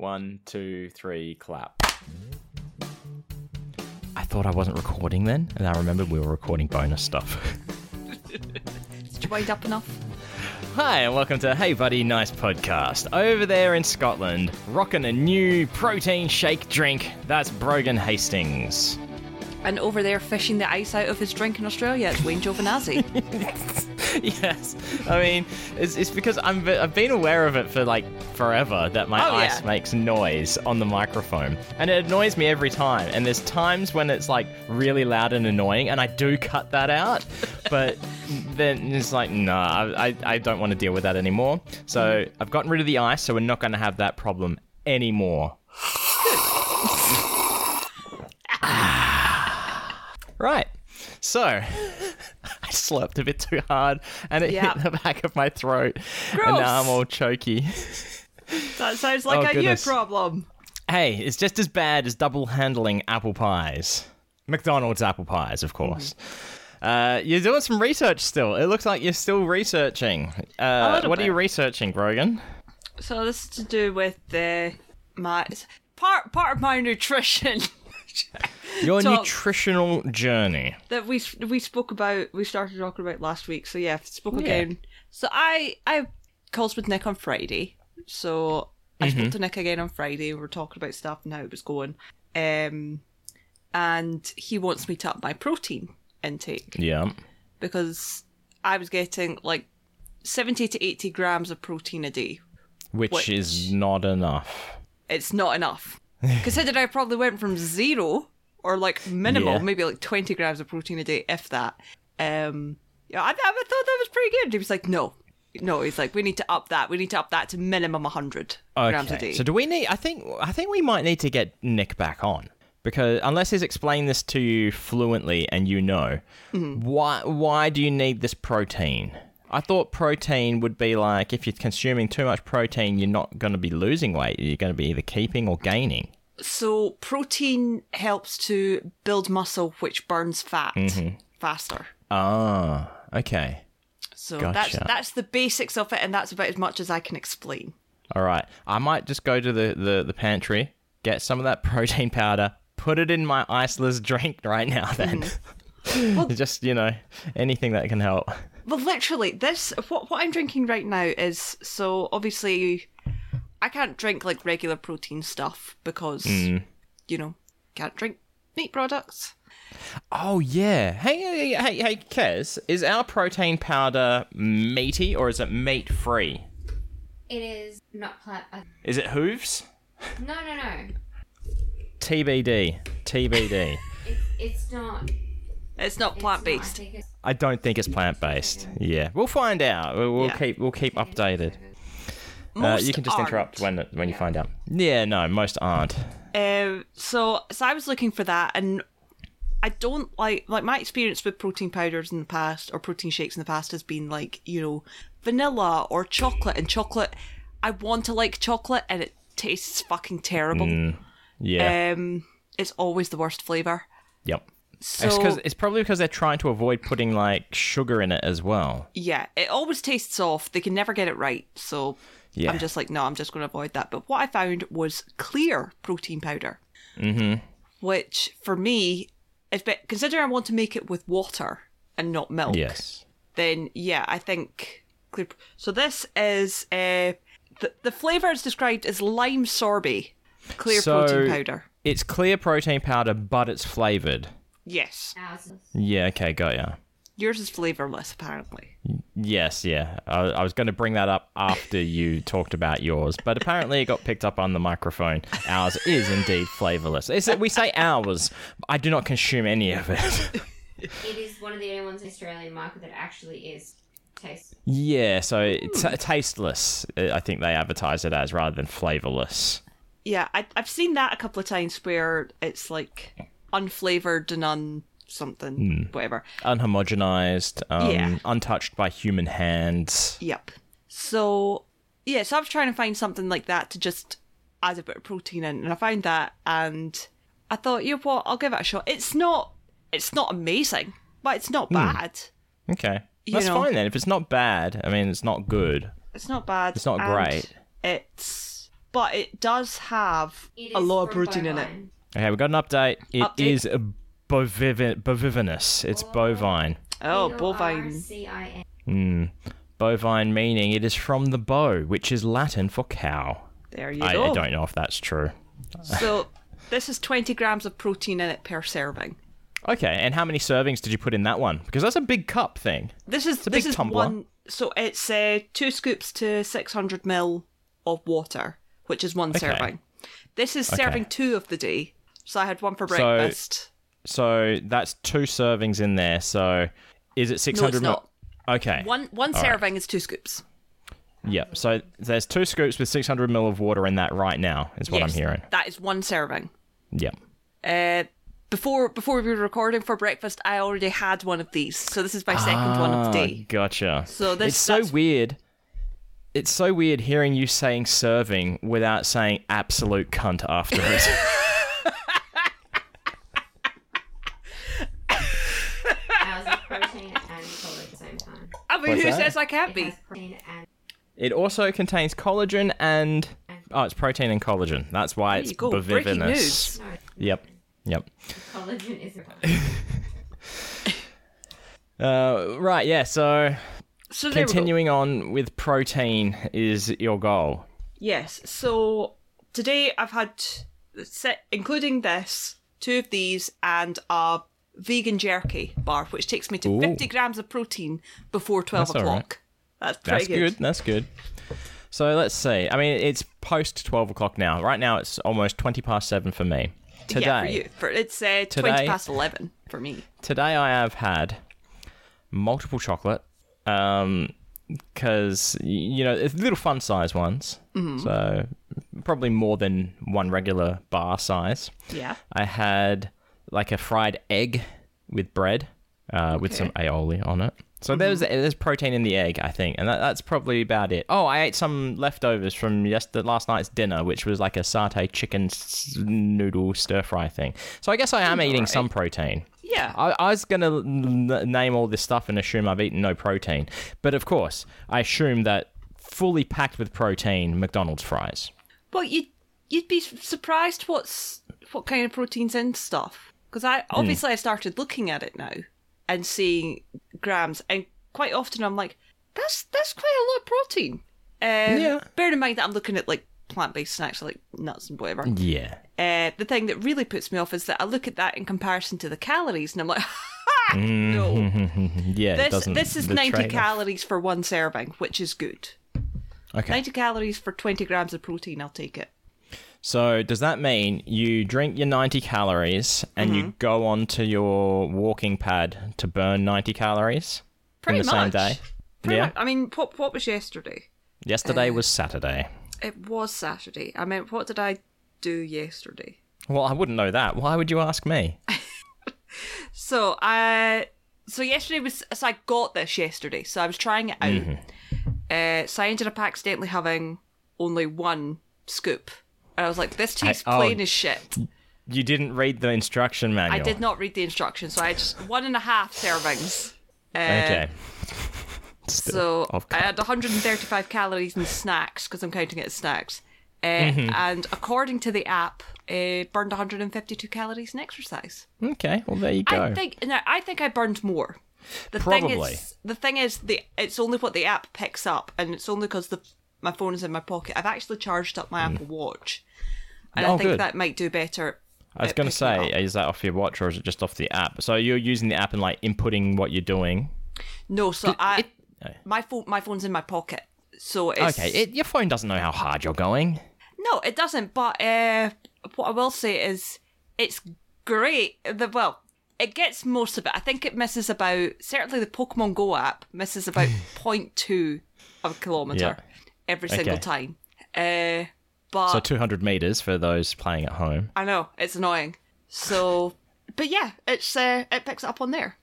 One, two, three, clap. I thought I wasn't recording then, and I remembered we were recording bonus stuff. Did you wind up enough? Hi, and welcome to Hey Buddy Nice Podcast. Over there in Scotland, rocking a new protein shake drink. That's Brogan Hastings. And over there fishing the ice out of his drink in Australia, it's Wayne Giovinazzi. yes, I mean it's, it's because I'm I've been aware of it for like forever that my Oh, yeah. ice makes noise on the microphone, and it annoys me every time. And there's times when it's like really loud and annoying, and I do cut that out, but then it's like nah, I I, I don't want to deal with that anymore. So I've gotten rid of the ice, so we're not going to have that problem anymore. Ah. right. So, I slept a bit too hard and it Yeah. hit the back of my throat. And now I'm all choky. that sounds like Oh, a goodness. you problem. Hey, it's just as bad as double handling apple pies. McDonald's apple pies, of course. Uh, you're doing some research still. It looks like you're still researching. Uh, what are you researching, Brogan? So this is to do with the my part part of my nutrition Your Talk. nutritional journey. that we we spoke about. We started talking about last week. So yeah, spoke Yeah. again. So I I calls with Nick on Friday. So I Mm-hmm. spoke to Nick again on Friday. We were talking about stuff and how it was going. Um, and he wants me to up my protein intake. Yeah. because I was getting like 70 to 80 grams of protein a day. Which, Which- is not enough. It's not enough. Considered I probably went from zero or like minimal, Yeah. maybe like 20 grams of protein a day, if that. Um, yeah, I, I thought that was pretty good. He was like, no. No, he's like, we need to up that. We need to up that to minimum 100 grams a day. So do we need? I think I think we might need to get Nick back on because unless he's explained this to you fluently and you know, Mm-hmm. why why do you need this protein? I thought protein would be like if you're consuming too much protein, you're not going to be losing weight. You're going to be either keeping or gaining. so protein helps to build muscle, which burns fat Mm-hmm. faster. Ah, okay. So Gotcha. that's that's the basics of it, and that's about as much as I can explain. All right. I might just go to the, the, the pantry, get some of that protein powder, put it in my iceless drink right now then. Mm-hmm. just, you know, anything that can help. Well, literally, this what what I'm drinking right now is so obviously I can't drink like regular protein stuff because Mm. you know can't drink meat products. Oh yeah. Hey hey hey, hey Kez, is our protein powder meaty or is it meat free? It is not plant. Uh, Is it hooves? no, no, no. TBD. TBD. It's it's not. It's not plant based. I don't think it's plant based. Yeah, we'll find out. We'll, we'll Yeah. keep we'll keep updated. Uh, you can just aren't. interrupt when when you find out. Yeah, no, most aren't. Um, so so I was looking for that, and I don't like like my experience with protein powders in the past or protein shakes in the past has been like you know vanilla or chocolate, and chocolate. I want to like chocolate, and it tastes fucking terrible. Mm. Yeah. Um, it's always the worst flavor. yep. So It's, 'cause- it's probably because they're trying to avoid putting like sugar in it as well. yeah, it always tastes off. They can never get it right. So Yeah. I'm just like, no, I'm just going to avoid that. But what I found was clear protein powder, mm-hmm. which for me, bit, considering I want to make it with water and not milk, Yes. then yeah, I think clear. So this is uh, the the flavor is described as lime sorbet, clear So- protein powder. It's clear protein powder, but it's flavored. Yes, ours Yeah. Okay. Got ya. yours is flavorless apparently. Yes. Yeah. I, I was going to bring that up after you talked about yours, but apparently it got picked up on the microphone. Ours is indeed flavorless. It's, we say ours. I do not consume any of it. It is one of the only ones in the Australian market that actually is taste. yeah. So it's tasteless. uh, I think they advertise it as rather than flavorless. Yeah, I, I've seen that a couple of times where it's like unflavored and un something, whatever. Unhomogenized. Um, Yeah. Untouched by human hands. Yep. So, yeah, so I was trying to find something like that to just add a bit of protein in, and I found that, and I thought, you know what, I'll give it a shot. It's not, it's not amazing, but it's not bad. Okay. You That's know. fine then. If it's not bad, I mean, it's not good. It's not bad. It's not great. It's but it does have It a lot of protein in it. Bovine. Okay, we got an update. It Update. is a bovivinous. It's bovine. Oh, B O R bovine. C I N. Mm. Bovine meaning it is from the bow, which is Latin for cow. There you I, go. I don't know if that's true. So this is 20 grams of protein in it per serving. Okay, and how many servings did you put in that one? Because that's a big cup thing. This is a this big is tumbler. one. So it's uh, two scoops to 600 mil of water, which is one serving. This is serving two of the day. So I had one for breakfast. So that's two servings in there. So is it 600 no, mil- not. Okay. one one serving is two scoops. Yep. So there's two scoops with 600 mil of water in that right now, is what Yes, I'm hearing. That is one serving. Yep. Uh, before before we were recording for breakfast, I already had one of these. So this is my second one of the Ah, day. Gotcha. So this- it's so weird. It's so weird hearing you saying serving without saying absolute cunt after it. Ours is protein and collagen at the same time. I mean, What's who that? says I can't be? has protein and it also contains collagen and oh, it's protein and collagen. That's why it's you go. Breaking bovivinous. news. no Yep. Yep. collagen is Uh, right. Yeah. So So there we go. continuing on with protein is your goal. Yes. So today I've had, set, including this, two of these and a vegan jerky bar, which takes me to Ooh. 50 grams of protein before 12 That's o'clock. right. That's pretty That's good. That's good. So let's see. I mean, it's post twelve o'clock now. Right now, it's almost twenty past seven for me. Today, Yeah, for you. For, it's uh, 20 past 11 for me. today I have had multiple chocolate. Um, because you know, it's little fun size ones. So probably more than one regular bar size. Yeah. I had like a fried egg with bread, uh, with some aioli on it. So there's there's protein in the egg, I think, and that, that's probably about it. Oh, I ate some leftovers from yesterday, last night's dinner, which was like a satay chicken s- noodle stir fry thing. So I guess I am eating some protein. Yeah. I, I was gonna n- name all this stuff and assume I've eaten no protein, but of course I assume that fully packed with protein McDonald's fries. Well, you'd, you'd be surprised what's what kind of proteins in stuff. Because I obviously I started looking at it now and seeing grams, and quite often I'm like, that's that's quite a lot of protein. Um, Yeah. Bearing in mind that I'm looking at like plant based snacks like nuts and whatever. Yeah. Uh, the thing that really puts me off is that I look at that in comparison to the calories, and I'm like, ha, no. Yeah. This this is 90 trade-off. calories for one serving, which is good. Okay. 90 calories for 20 grams of protein, I'll take it. So does that mean you drink your 90 calories and Mm-hmm. you go onto your walking pad to burn 90 calories Pretty in the much. same day? Pretty yeah. much. I mean, what what was yesterday? Yesterday Uh, was Saturday. It was Saturday. I mean, what did I do yesterday? Well, I wouldn't know that. Why would you ask me? So I so yesterday was so I got this yesterday. So I was trying it out. Mm-hmm. Uh, so I ended up accidentally having only one scoop, and I was like, "This tastes oh. plain as shit." You didn't read the instruction manual. I did not read the instructions, so I just one and a half servings. Uh, Okay. So I had 135 calories in snacks because I'm counting it as snacks. Uh, Mm-hmm. And according to the app, uh, burned 152 calories in exercise. Okay. Well, there you go. I think no, I think I burned more. The Probably. thing is, the thing is, the it's only what the app picks up, and it's only because the my phone is in my pocket. I've actually charged up my Apple Watch, and. Oh, I think good. that might do better. I was going to say, is that off your watch or is it just off the app? So you're using the app and like inputting what you're doing. no. So I, Oh. my phone, my phone's in my pocket, so it's Okay. It, your phone doesn't know how hard you're going. No, it doesn't. But uh, what I will say is, it's great. The well, it gets most of it. I think it misses about certainly the Pokemon Go app misses about 0.2 of a kilometer Yeah. Every single time. Uh, but So 200 meters for those playing at home. I know it's annoying. So, but yeah, it's uh, it picks it up on there.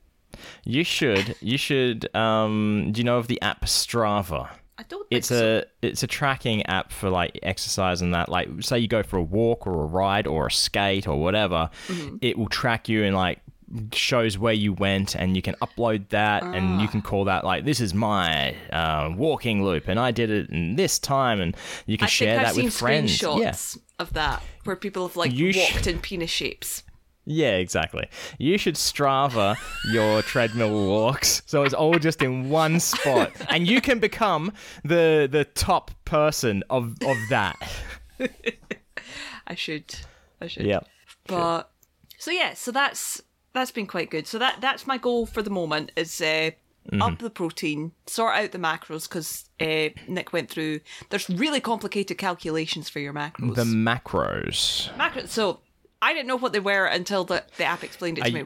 You should. You should. Um, do you know of the app Strava? I don't. Think It's so. a it's a tracking app for like exercise and that. Like, say you go for a walk or a ride or a skate or whatever, Mm-hmm. it will track you and like shows where you went, and you can upload that, and Ah. you can call that like this is my uh, walking loop, and I did it in this time, and you can I share that I've seen with friends. screenshots Yeah. of that where people have like You sh- walked in penis shapes. Yeah, exactly. You should Strava your treadmill walks so it's all just in one spot, and you can become the the top person of of that. I should. I should. Yeah. But so yeah, so that's that's been quite good. So that that's my goal for the moment is uh, Mm-hmm. up the protein, sort out the macros because uh, Nick went through. There's really complicated calculations for your macros. The macros. macros. So I didn't know what they were until the the app explained it to Are me.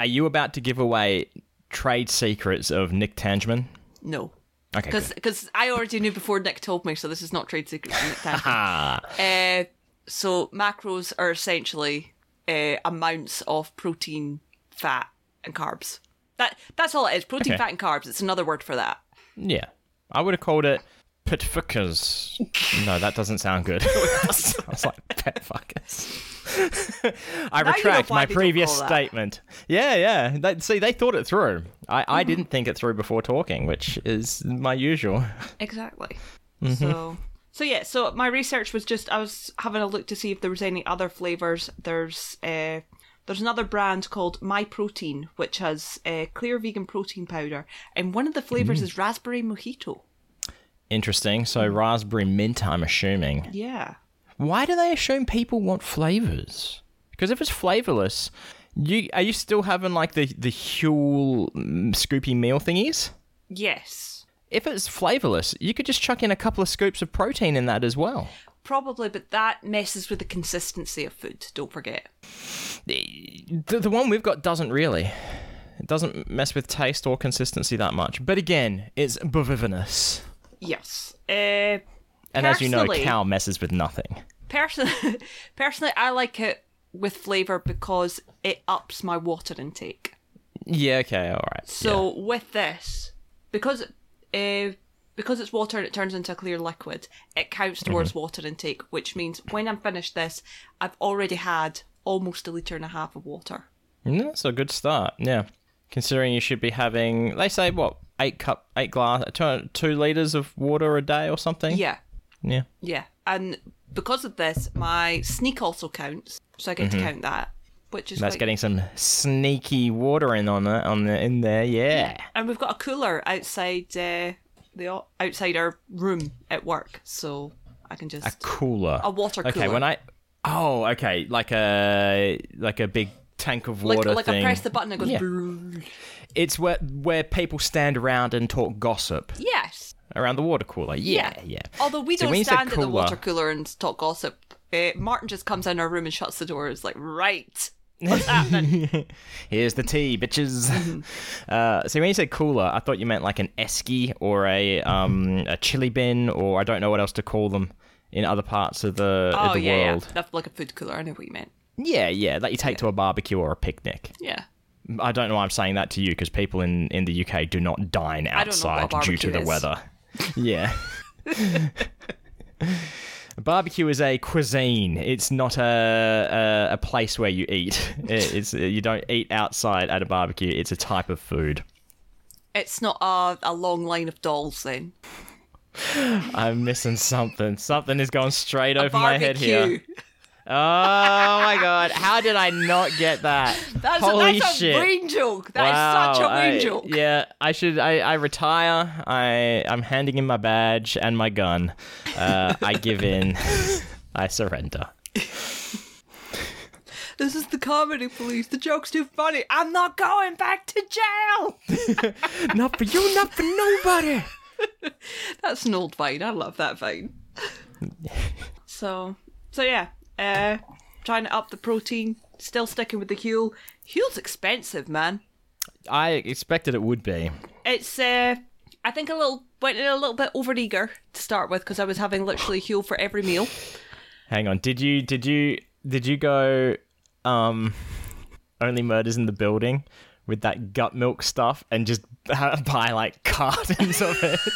are you about to give away trade secrets of Nick Tangman? No. Okay. Because I already knew before Nick told me, so this is not trade secrets. Nick Uh, so macros are essentially uh, amounts of protein, fat, and carbs. That that's all it is. Protein, Okay. fat, and carbs. It's another word for that. yeah. I would have called it petfuckers. No, that doesn't sound good. Sounds like pet fuckers. I Now you know retract my previous statement. Yeah, yeah. They, see, they thought it through. I, I didn't think it through before talking, which is my usual. Exactly. Mm-hmm. So so yeah. So my research was just I was having a look to see if there was any other flavors. There's uh there's another brand called My Protein, which has uh, clear vegan protein powder, and one of the Mm. flavors is raspberry mojito. Interesting. So raspberry mint, I'm assuming. Yeah. Why do they assume people want flavors? Because if it's flavorless, you are you still having like the the Huel mm, Scoopy meal thingies? Yes. If it's flavorless, you could just chuck in a couple of scoops of protein in that as well. Probably, but that messes with the consistency of food. Don't forget. The, the one we've got doesn't really. It doesn't mess with taste or consistency that much. But again, it's bivivinous. Yes. Uh, And as you know, cow messes with nothing. personally, personally, I like it with flavor because it ups my water intake. Yeah, okay, alright. So with this, because uh, because it's water and it turns into a clear liquid, it counts mm-hmm. towards water intake, which means when I'm finished this, I've already had almost a litre and a half of water. Yeah, that's a good start. Yeah, considering you should be having, they say what, eight cup, eight glass, two, two liters of water a day or something. Yeah, yeah. yeah. And because of this, my sneak also counts, so I get to mm-hmm. count that, which is That's quite- getting some sneaky water in on it, on the in there. Yeah. And we've got a cooler outside uh, the outside our room at work, so I can just A cooler. A water Okay, when I, oh, okay, like a like a big tank of like water like thing. I press the button, it goes. Yeah. It's where where people stand around and talk gossip Yes. around the water cooler. Yeah, yeah. Although we don't stand at the water cooler and talk gossip, uh, Martin just comes in our room and shuts the door. It's like, right, what's happening? Here's the tea, bitches. Mm-hmm. uh, see, when you said cooler, I thought you meant like an esky or a um a chili bin, or I don't know what else to call them in other parts of the oh of the yeah, world. yeah, like a food cooler. I know what you meant. Yeah, yeah, that you take to a barbecue or a picnic. Yeah. I don't know why I'm saying that to you because people in, in the UK do not dine don't know what outside due to the is. weather. yeah. A barbecue is a cuisine. It's not a a, a place where you eat. It's you don't eat outside at a barbecue. It's a type of food. It's not a, a long line of dolls then. I'm missing something. Something is going straight over my head here. Oh my god! How did I not get that? That's, Holy a, that's shit! a brain joke. That is Wow, such a brain I- joke. Yeah, I should. I, I retire. I I'm handing in my badge and my gun. Uh, I give in. I surrender. This is the comedy police. The joke's too funny. I'm not going back to jail. not for you, not for nobody. That's an old vine. I love that vine. so, so yeah, uh, trying to up the protein. Still sticking with the Huel. Huel's expensive, man. I expected it would be. It's uh, I think a little went a little bit overeager to start with because I was having literally Huel for every meal. Hang on. Did you did you did you go um only murders in the building with that gut milk stuff and just buy like cartons of it?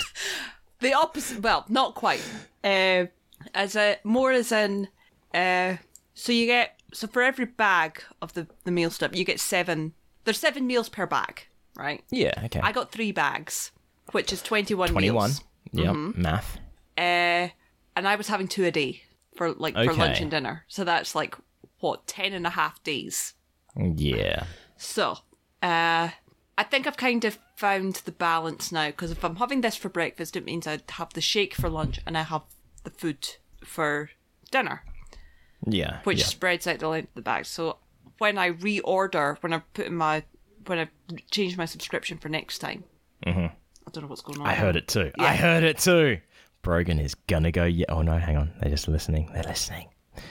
The opposite. Well, not quite. Uh, as a more as in, uh, so you get so for every bag of the the meal stuff, you get seven. There's seven meals per bag, right? Yeah. Okay. I got three bags, which is twenty one. Twenty-one. Meals. Yep. Mm-hmm. Math. Uh, and I was having two a day for like for lunch and dinner. So that's like what ten and a half days. Yeah. So, uh, I think I've kind of found the balance now because if I'm having this for breakfast, it means I'd have the shake for lunch and I have the food for dinner, Yeah. which yeah. spreads out the length of the bag. So when I reorder, when I put in my, when I change my subscription for next time, I don't know what's going on. Mm-hmm. I heard it too. I heard it too. Brogan is gonna go. Yeah. Oh no, hang on. They're just listening. They're listening.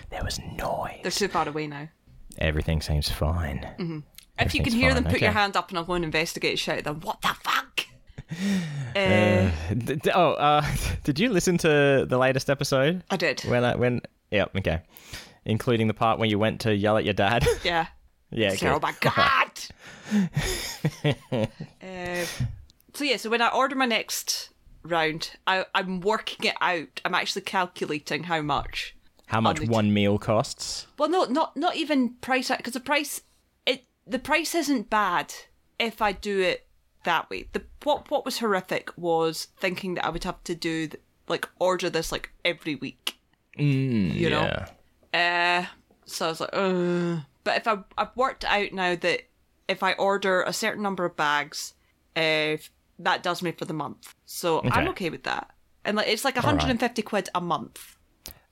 There was noise. They're too far away now. Everything seems fine. If you can hear them, fine, put your hand up and I'll go and investigate. Shout at them, what the fuck? uh, D- d- oh, uh, did you listen to the latest episode? I did. When I when yep okay, including the part when you went to yell at your dad. Yeah. yeah. So, oh my god! uh, so yeah, so when I order my next round, I, I'm working it out. I'm actually calculating how much. How much one meal costs? Well, no, not not even price because the price it the price isn't bad if I do it that way. The what what was horrific was thinking that I would have to do like order this like every week. Mm, You know? yeah. Uh, so I was like, uh. But if I, I've worked out now that if I order a certain number of bags, uh, that does me for the month. So I'm Okay. okay with that. And like it's like 150 quid a month.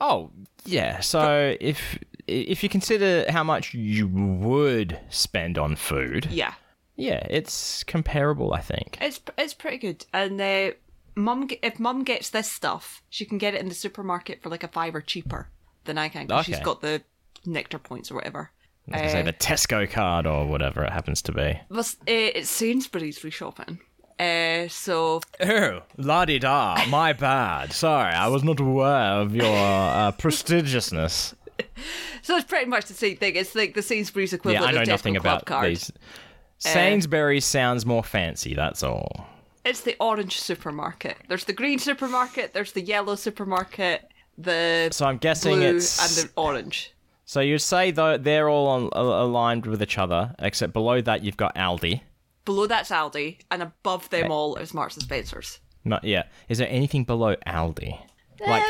Oh, yeah. So if if you consider how much you would spend on food, Yeah, yeah, it's comparable. I think. it's it's pretty good. And uh, mum, if mum gets this stuff, she can get it in the supermarket for like a fiver cheaper than I can. 'cause She's Okay. got the nectar points or whatever. I was gonna say Uh, the Tesco card or whatever it happens to be. was- uh, it's Sainsbury's free shopping. Uh, so Oh, la di da. My bad. Sorry, I was not aware of your uh, prestigiousness. So it's pretty much the same thing. It's like the Sainsbury's Yeah, equivalent I know of Tesco nothing Club about card. these. Sainsbury's sounds more fancy. That's all. It's the orange supermarket. There's the green supermarket. There's the yellow supermarket. The So I'm guessing blue it's. and the orange. So you'd say though they're all on, aligned with each other, except below that you've got Aldi. Below that's Aldi, and above Eh. them all is Marks and Spencers. Not yeah. Is there anything below Aldi? Like,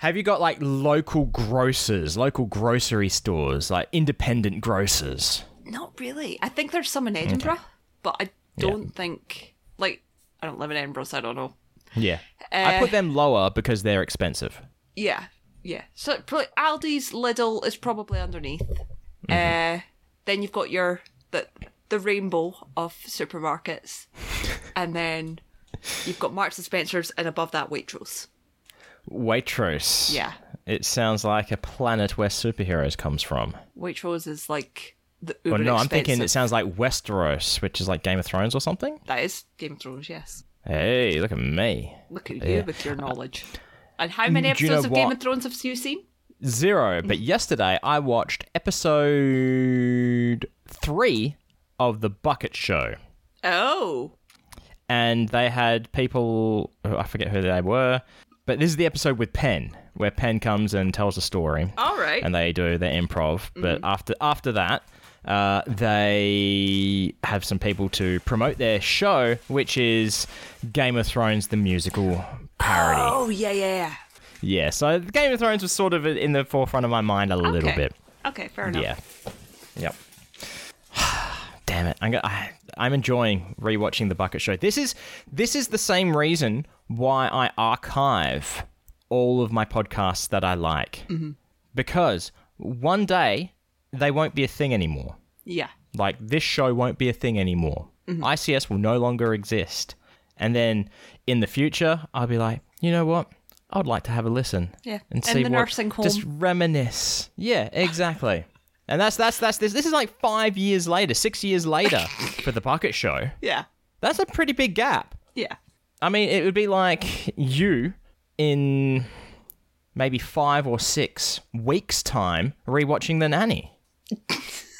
have you got like local grocers, local grocery stores, like independent grocers? Not really. I think there's some in Edinburgh, but I don't think like I don't live in Edinburgh, so I don't know. Yeah, I Uh, put them lower because they're expensive. Yeah, yeah. So probably Aldi's Lidl is probably underneath. Mm-hmm. Uh, then you've got your the the rainbow of supermarkets, and then you've got Marks and Spencers, and above that Waitrose. Waitrose. Yeah, It sounds like a planet where superheroes comes from. Waitrose is like the Well, uber no, I'm thinking it sounds like Westeros, which is like Game of Thrones or something. that is Game of Thrones. Yes, Hey, look at me. look at Yeah. you with your knowledge. And how mm, many Do you know episodes of Game of Thrones have you seen? Zero. But yesterday I watched episode three of The Bucket Show. Oh, and they had people oh, I forget who they were, but this is the episode with Penn, where Penn comes and tells a story, all right. and they do their improv. But mm-hmm. after after that, uh, they have some people to promote their show, which is Game of Thrones the musical parody. oh yeah, yeah, yeah. Yeah, so Game of Thrones was sort of in the forefront of my mind a little bit. Okay, fair enough. Yeah. Yep. Damn it! I'm I, I'm enjoying rewatching the Bucket Show. This is this is the same reason why I archive all of my podcasts that I like, because one day they won't be a thing anymore. Yeah. Like this show won't be a thing anymore. Mm-hmm. ICS will no longer exist, and then in the future I'll be like, you know what? I would like to have a listen. Yeah. and In see the what, nursing Just reminisce. Yeah, exactly. and that's that's that's this. This is like five years later, six years later for the Bucket Show. Yeah. That's a pretty big gap. Yeah. I mean, it would be like you in maybe five or six weeks' time rewatching The Nanny. It's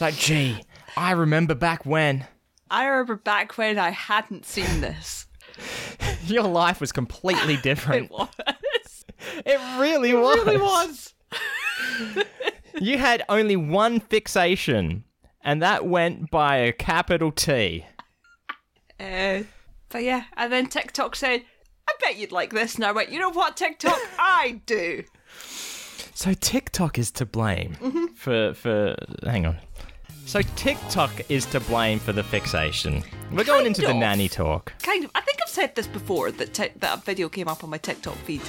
like, gee, I remember back when I remember back when I hadn't seen this. your life was completely different. It was. It really was. It really was. you had only one fixation, and that went by a capital T. Uh, but yeah, and then TikTok said, I bet you'd like this. And I went, you know what, TikTok? I do. So TikTok is to blame for for hang on. So TikTok is to blame for the fixation. We're going Kind into the nanny talk. Kind of. I think I've said this before that ti- that a video came up on my TikTok feed,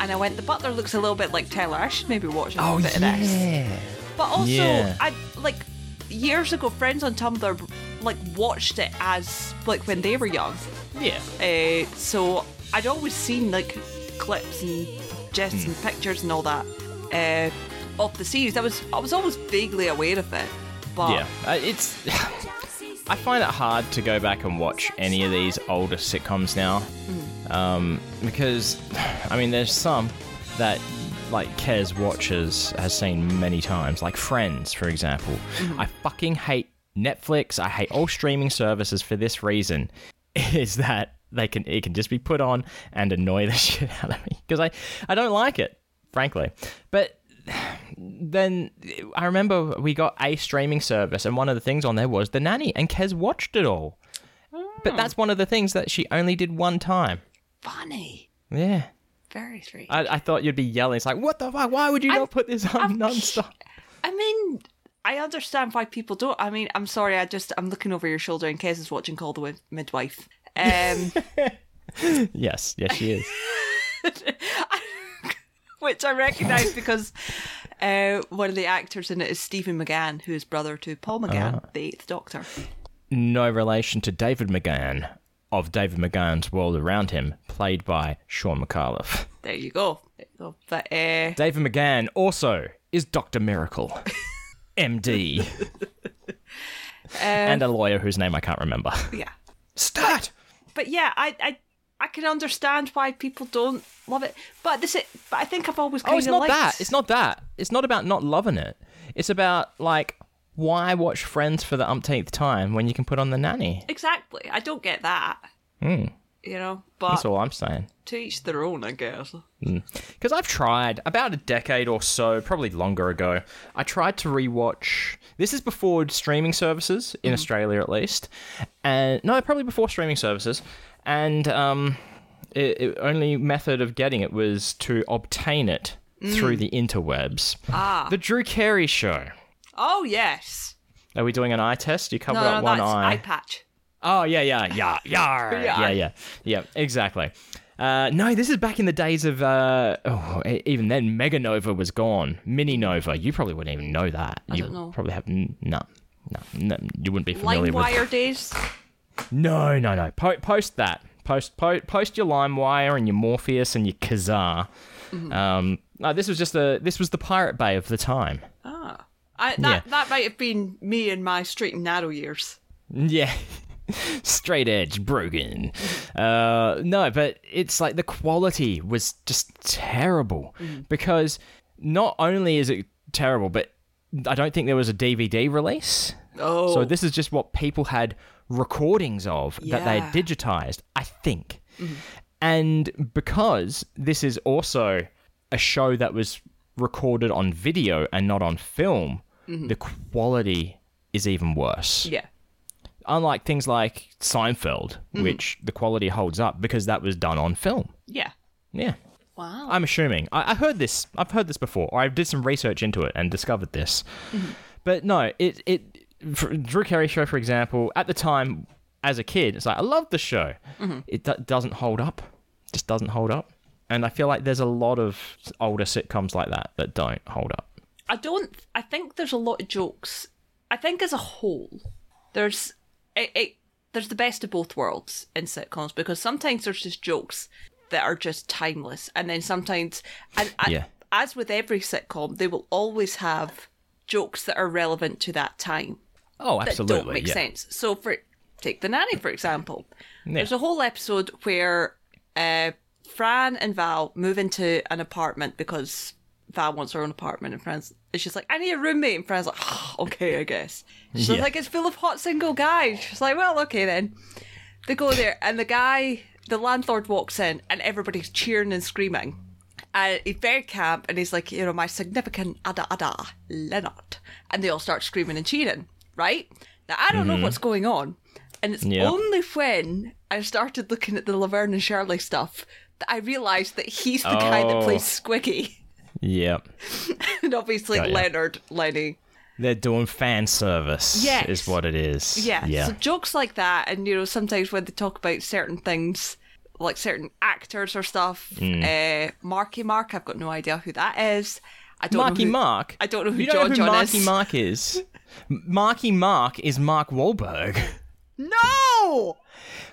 and I went, the butler looks a little bit like Taylor. I should maybe watch a little bit of this. But also, Yeah. I like years ago, friends on Tumblr like watched it as like when they were young. yeah. Uh, so I'd always seen like clips and gifs Hmm. and pictures and all that uh, of the series. I was I was always vaguely aware of it, but Yeah, uh, it's. I find it hard to go back and watch any of these older sitcoms now, um, because, I mean, there's some that like Kez watches has seen many times, like Friends, for example. I fucking hate Netflix. I hate all streaming services for this reason: is that they can it can just be put on and annoy the shit out of me because I I don't like it, frankly, but then I remember we got a streaming service, and one of the things on there was The Nanny, and Kez watched it all. But that's one of the things that she only did one time. funny, Yeah. very strange. I, I thought you'd be yelling. It's like, what the fuck? Why would you not put this on I'm- nonstop? I mean, I understand why people don't. I mean, I'm sorry. I just I'm looking over your shoulder, and Kez is watching Call the Midwife. Um, Yes, yes, she is. which I recognise because uh, one of the actors in it is Stephen McGann, who is brother to Paul McGann, Ah. the Eighth Doctor. no relation to David McGann of David McGann's World Around Him, played by Sean McAuliffe. There you go. There you go. But uh, David McGann also is Dr. Miracle, MD, and a lawyer whose name I can't remember. yeah, Start! but yeah, I, I I can understand why people don't love it. But this, is, but I think I've always kind Oh, it's not liked. that. It's not that. It's not about not loving it. It's about, like, why watch Friends for the umpteenth time when you can put on the nanny? exactly. I don't get that. Hmm. You know, but That's all I'm saying. to each their own, I guess. Because I've tried about a decade or so, probably longer ago. I tried to rewatch. This is before streaming services in Australia, at least, and no, probably before streaming services. And um, it, it only method of getting it was to obtain it through the interwebs. Ah. The Drew Carey Show. Oh yes. Are we doing an eye test? You covered No, no, up one that's eye. eye patch. Oh yeah, yeah, yeah, yeah, yeah, yeah, yeah, exactly. Uh, no, this is back in the days of. Uh, oh, even then, Mega Nova was gone. Mininova, you probably wouldn't even know that. I you don't know. Probably have n- no, no, no, you wouldn't be familiar with. LimeWire days. No, no, no. Po- post that. Post, po- post your LimeWire and your Morpheus and your Kazaa. Mm-hmm. Um, no, this was just a. This was the Pirate Bay of the time. Ah. I, that Yeah. that might have been me in my straight and narrow years. Yeah. Straight edge, broken. Uh, no, but it's like the quality was just terrible because not only is it terrible, but I don't think there was a DVD release. Oh. So this is just what people had recordings of that they had digitized, I think. Mm-hmm. And because this is also a show that was recorded on video and not on film, mm-hmm. the quality is even worse Yeah. unlike things like Seinfeld, mm-hmm. which the quality holds up because that was done on film. Yeah. Yeah. Wow. I'm assuming. I, I heard this. I've heard this before, or I did some research into it and discovered this. But no, it it Drew Carey show, for example, at the time as a kid, it's like I loved the show. Mm-hmm. It do- doesn't hold up. Just doesn't hold up. And I feel like there's a lot of older sitcoms like that that don't hold up. I don't. I think there's a lot of jokes. I think as a whole, there's it, it. There's the best of both worlds in sitcoms because sometimes there's just jokes that are just timeless, and then sometimes, and, Yeah. as with every sitcom, they will always have jokes that are relevant to that time Oh, absolutely. that don't make yeah. sense. So, for take the nanny for example, Yeah. there's a whole episode where uh, Fran and Val move into an apartment because Val wants her own apartment, and Fran's she's like, "I need a roommate," and Fran's like, "Oh, "Okay, I guess." She's Yeah. like, "It's full of hot single guys." She's like, "Well, okay then." They go there, and the guy, the landlord, walks in, and everybody's cheering and screaming. And he's very camp, and he's like, you know, my significant ada ada, Leonard. And they all start screaming and cheering, right? Now, I don't know what's going on. And it's Yeah. only when I started looking at the Laverne and Shirley stuff that I realised that he's the guy that Oh. plays Squiggy. Yep. and obviously Got. Leonard, Lenny. They're doing fan service. Yes. Is what it is. Yeah. Yeah. So jokes like that, and you know, sometimes when they talk about certain things, like certain actors or stuff, Hmm. uh, Marky Mark, I've got no idea who that is. I don't Marky know who, Mark. I don't know who you don't John know who John Marky is. Mark is. Marky Mark is Mark Wahlberg. No,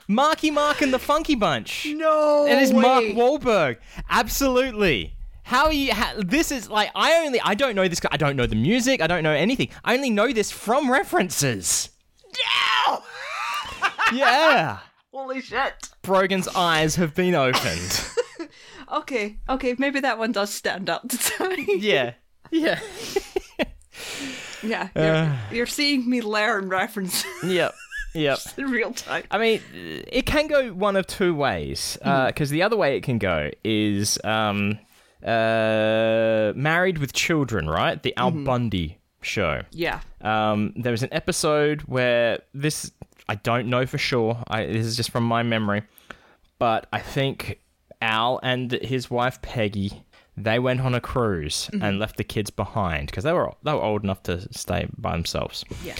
Marky Mark and the Funky Bunch. no, It is Mark way. Wahlberg. Absolutely. How are you? Ha- this is like I only I don't know this. guy. I don't know the music. I don't know anything. I only know this from references. No! Yeah. Holy shit. Brogan's eyes have been opened. Okay, okay, maybe that one does stand up to time. yeah. Yeah. Yeah, Uh. you're, you're seeing me learn references Yep. Yep. in real time. I mean, it can go one of two ways. Because the other way it can go is um, uh, Married with Children, right? The Al Bundy show. Yeah. Um, there was an episode where this, I don't know for sure. I, this is just from my memory, but I think Al and his wife Peggy, they went on a cruise and left the kids behind because they were they were old enough to stay by themselves. Yeah.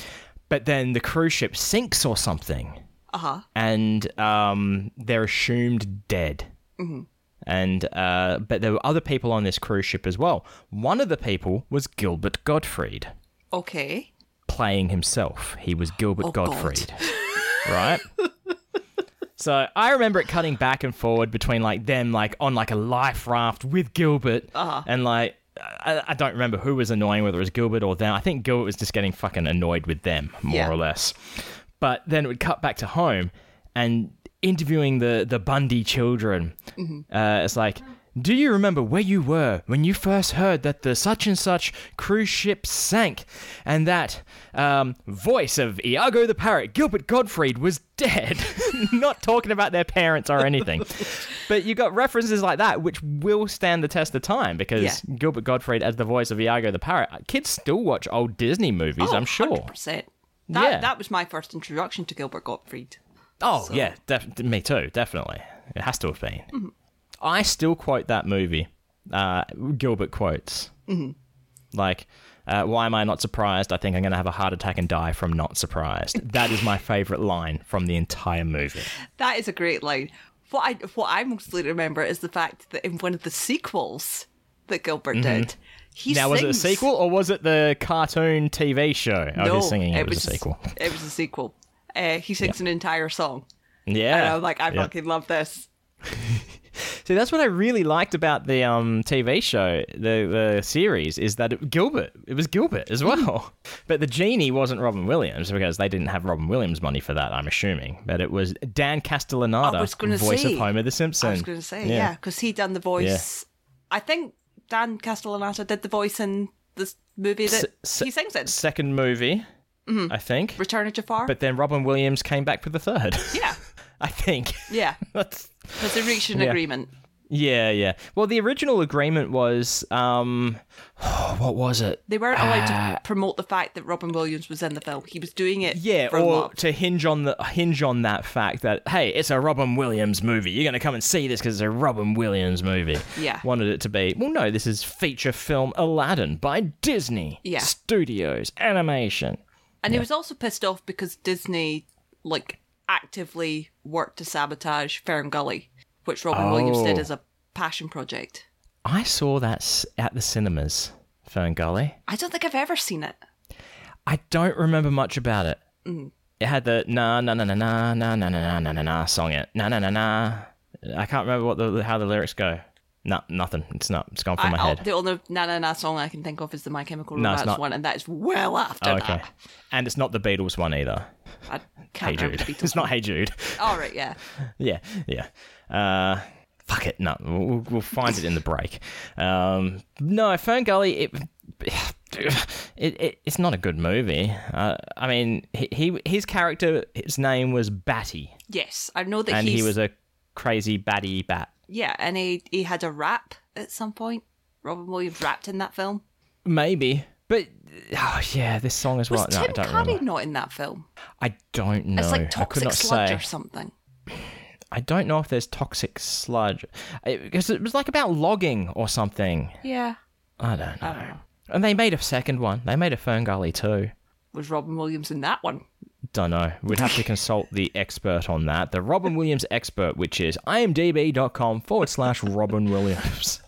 But then the cruise ship sinks or something, Uh huh. and um, they're assumed dead. And uh, but there were other people on this cruise ship as well. One of the people was Gilbert Gottfried Okay. playing himself. He was Gilbert Oh, God. Gottfried, right? So I remember it cutting back and forward between like them, like on like a life raft with Gilbert, Uh-huh. and like I, I don't remember who was annoying, whether it was Gilbert or them. I think Gilbert was just getting fucking annoyed with them, more Yeah. or less. But then it would cut back to home and interviewing the the Bundy children. Mm-hmm. Uh, it's like, do you remember where you were when you first heard that the such and such cruise ship sank, and that um, voice of Iago the parrot, Gilbert Gottfried, was dead? Not talking about their parents or anything, but you got references like that which will stand the test of time because Yeah. Gilbert Gottfried as the voice of Iago the parrot. Kids still watch old Disney movies, Oh, I'm sure. 100%. That, Yeah. that was my first introduction to Gilbert Gottfried. Oh yeah, def- me too. Definitely, it has to have been. Mm-hmm. I still quote that movie. Uh, Gilbert quotes Mm-hmm. like, uh, "Why am I not surprised? I think I'm going to have a heart attack and die from not surprised." that is my favorite line from the entire movie. That is a great line. What I what I mostly remember is the fact that in one of the sequels that Gilbert did, he Mm-hmm. now, was it a sequel or was it the cartoon TV show? Oh, No, he's singing. It, was, a sequel. It was a sequel. Uh, he sings an entire song, Yeah, and I'm like, I yeah. fucking love this. See, that's what I really liked about the um, TV show, the the series, is that it, Gilbert, it was Gilbert as well. but the genie wasn't Robin Williams because they didn't have Robin Williams money for that, I'm assuming. But it was Dan Castellaneta, I was gonna voice of Homer the Simpson. I was going to say, yeah, because he done the voice. I think Dan Castellaneta did the voice in this movie that S- he sings in, Second movie, I think. Return of Jafar. But then Robin Williams came back for the third. yeah, I think. yeah, That's because they reached an Yeah. agreement. Yeah, yeah. Well, the original agreement was, um, what was it? They weren't allowed Ah. to promote the fact that Robin Williams was in the film. He was doing it Yeah, for or love. to hinge on the hinge on that fact that hey, it's a Robin Williams movie. You're going to come and see this because it's a Robin Williams movie. Yeah. wanted it to be. Well, no, this is feature film Aladdin by Disney Yeah. Studios Animation. And he was also pissed off because Disney, like, actively worked to sabotage Fern Gully, which Robin Williams did Oh. as a passion project. I saw that at the cinemas, Fern Gully. I don't think I've ever seen it. I don't remember much about it. Mm. It had the na na na na na na na na na na na song. It na na na na. I can't remember what the how the lyrics go. No, nothing. It's not. It's gone from I, my I'll- head. the only na na na song I can think of is the My Chemical Romance not. one, and that is well after Oh, okay. that. And it's not the Beatles one either. I Hey can't remember Jude. the Beatles It's not. Hey Jude. All right, yeah. yeah, yeah. Uh, fuck it. No, we'll, we'll find it in the break. Um, no, Fern Gully. It, it, it it's not a good movie. Uh, I mean, he, he his character, his name was Batty, Yes, I know that and he's he was a crazy batty bat. Yeah, and he he had a rap at some point. Robin Williams rapped in that film. Maybe. But oh yeah, this song well. Was no, Tim Curry remember. not in that film? I don't know. It's like Toxic Sludge say. or something. I don't know if there's toxic sludge because it was like about logging or something. Yeah. I don't know. I don't know. And they made a second one. They made a Ferngully too. Was Robin Williams in that one? Don't know. We'd have to consult the expert on that. The Robin Williams expert, which is imdb.com forward slash Robin Williams.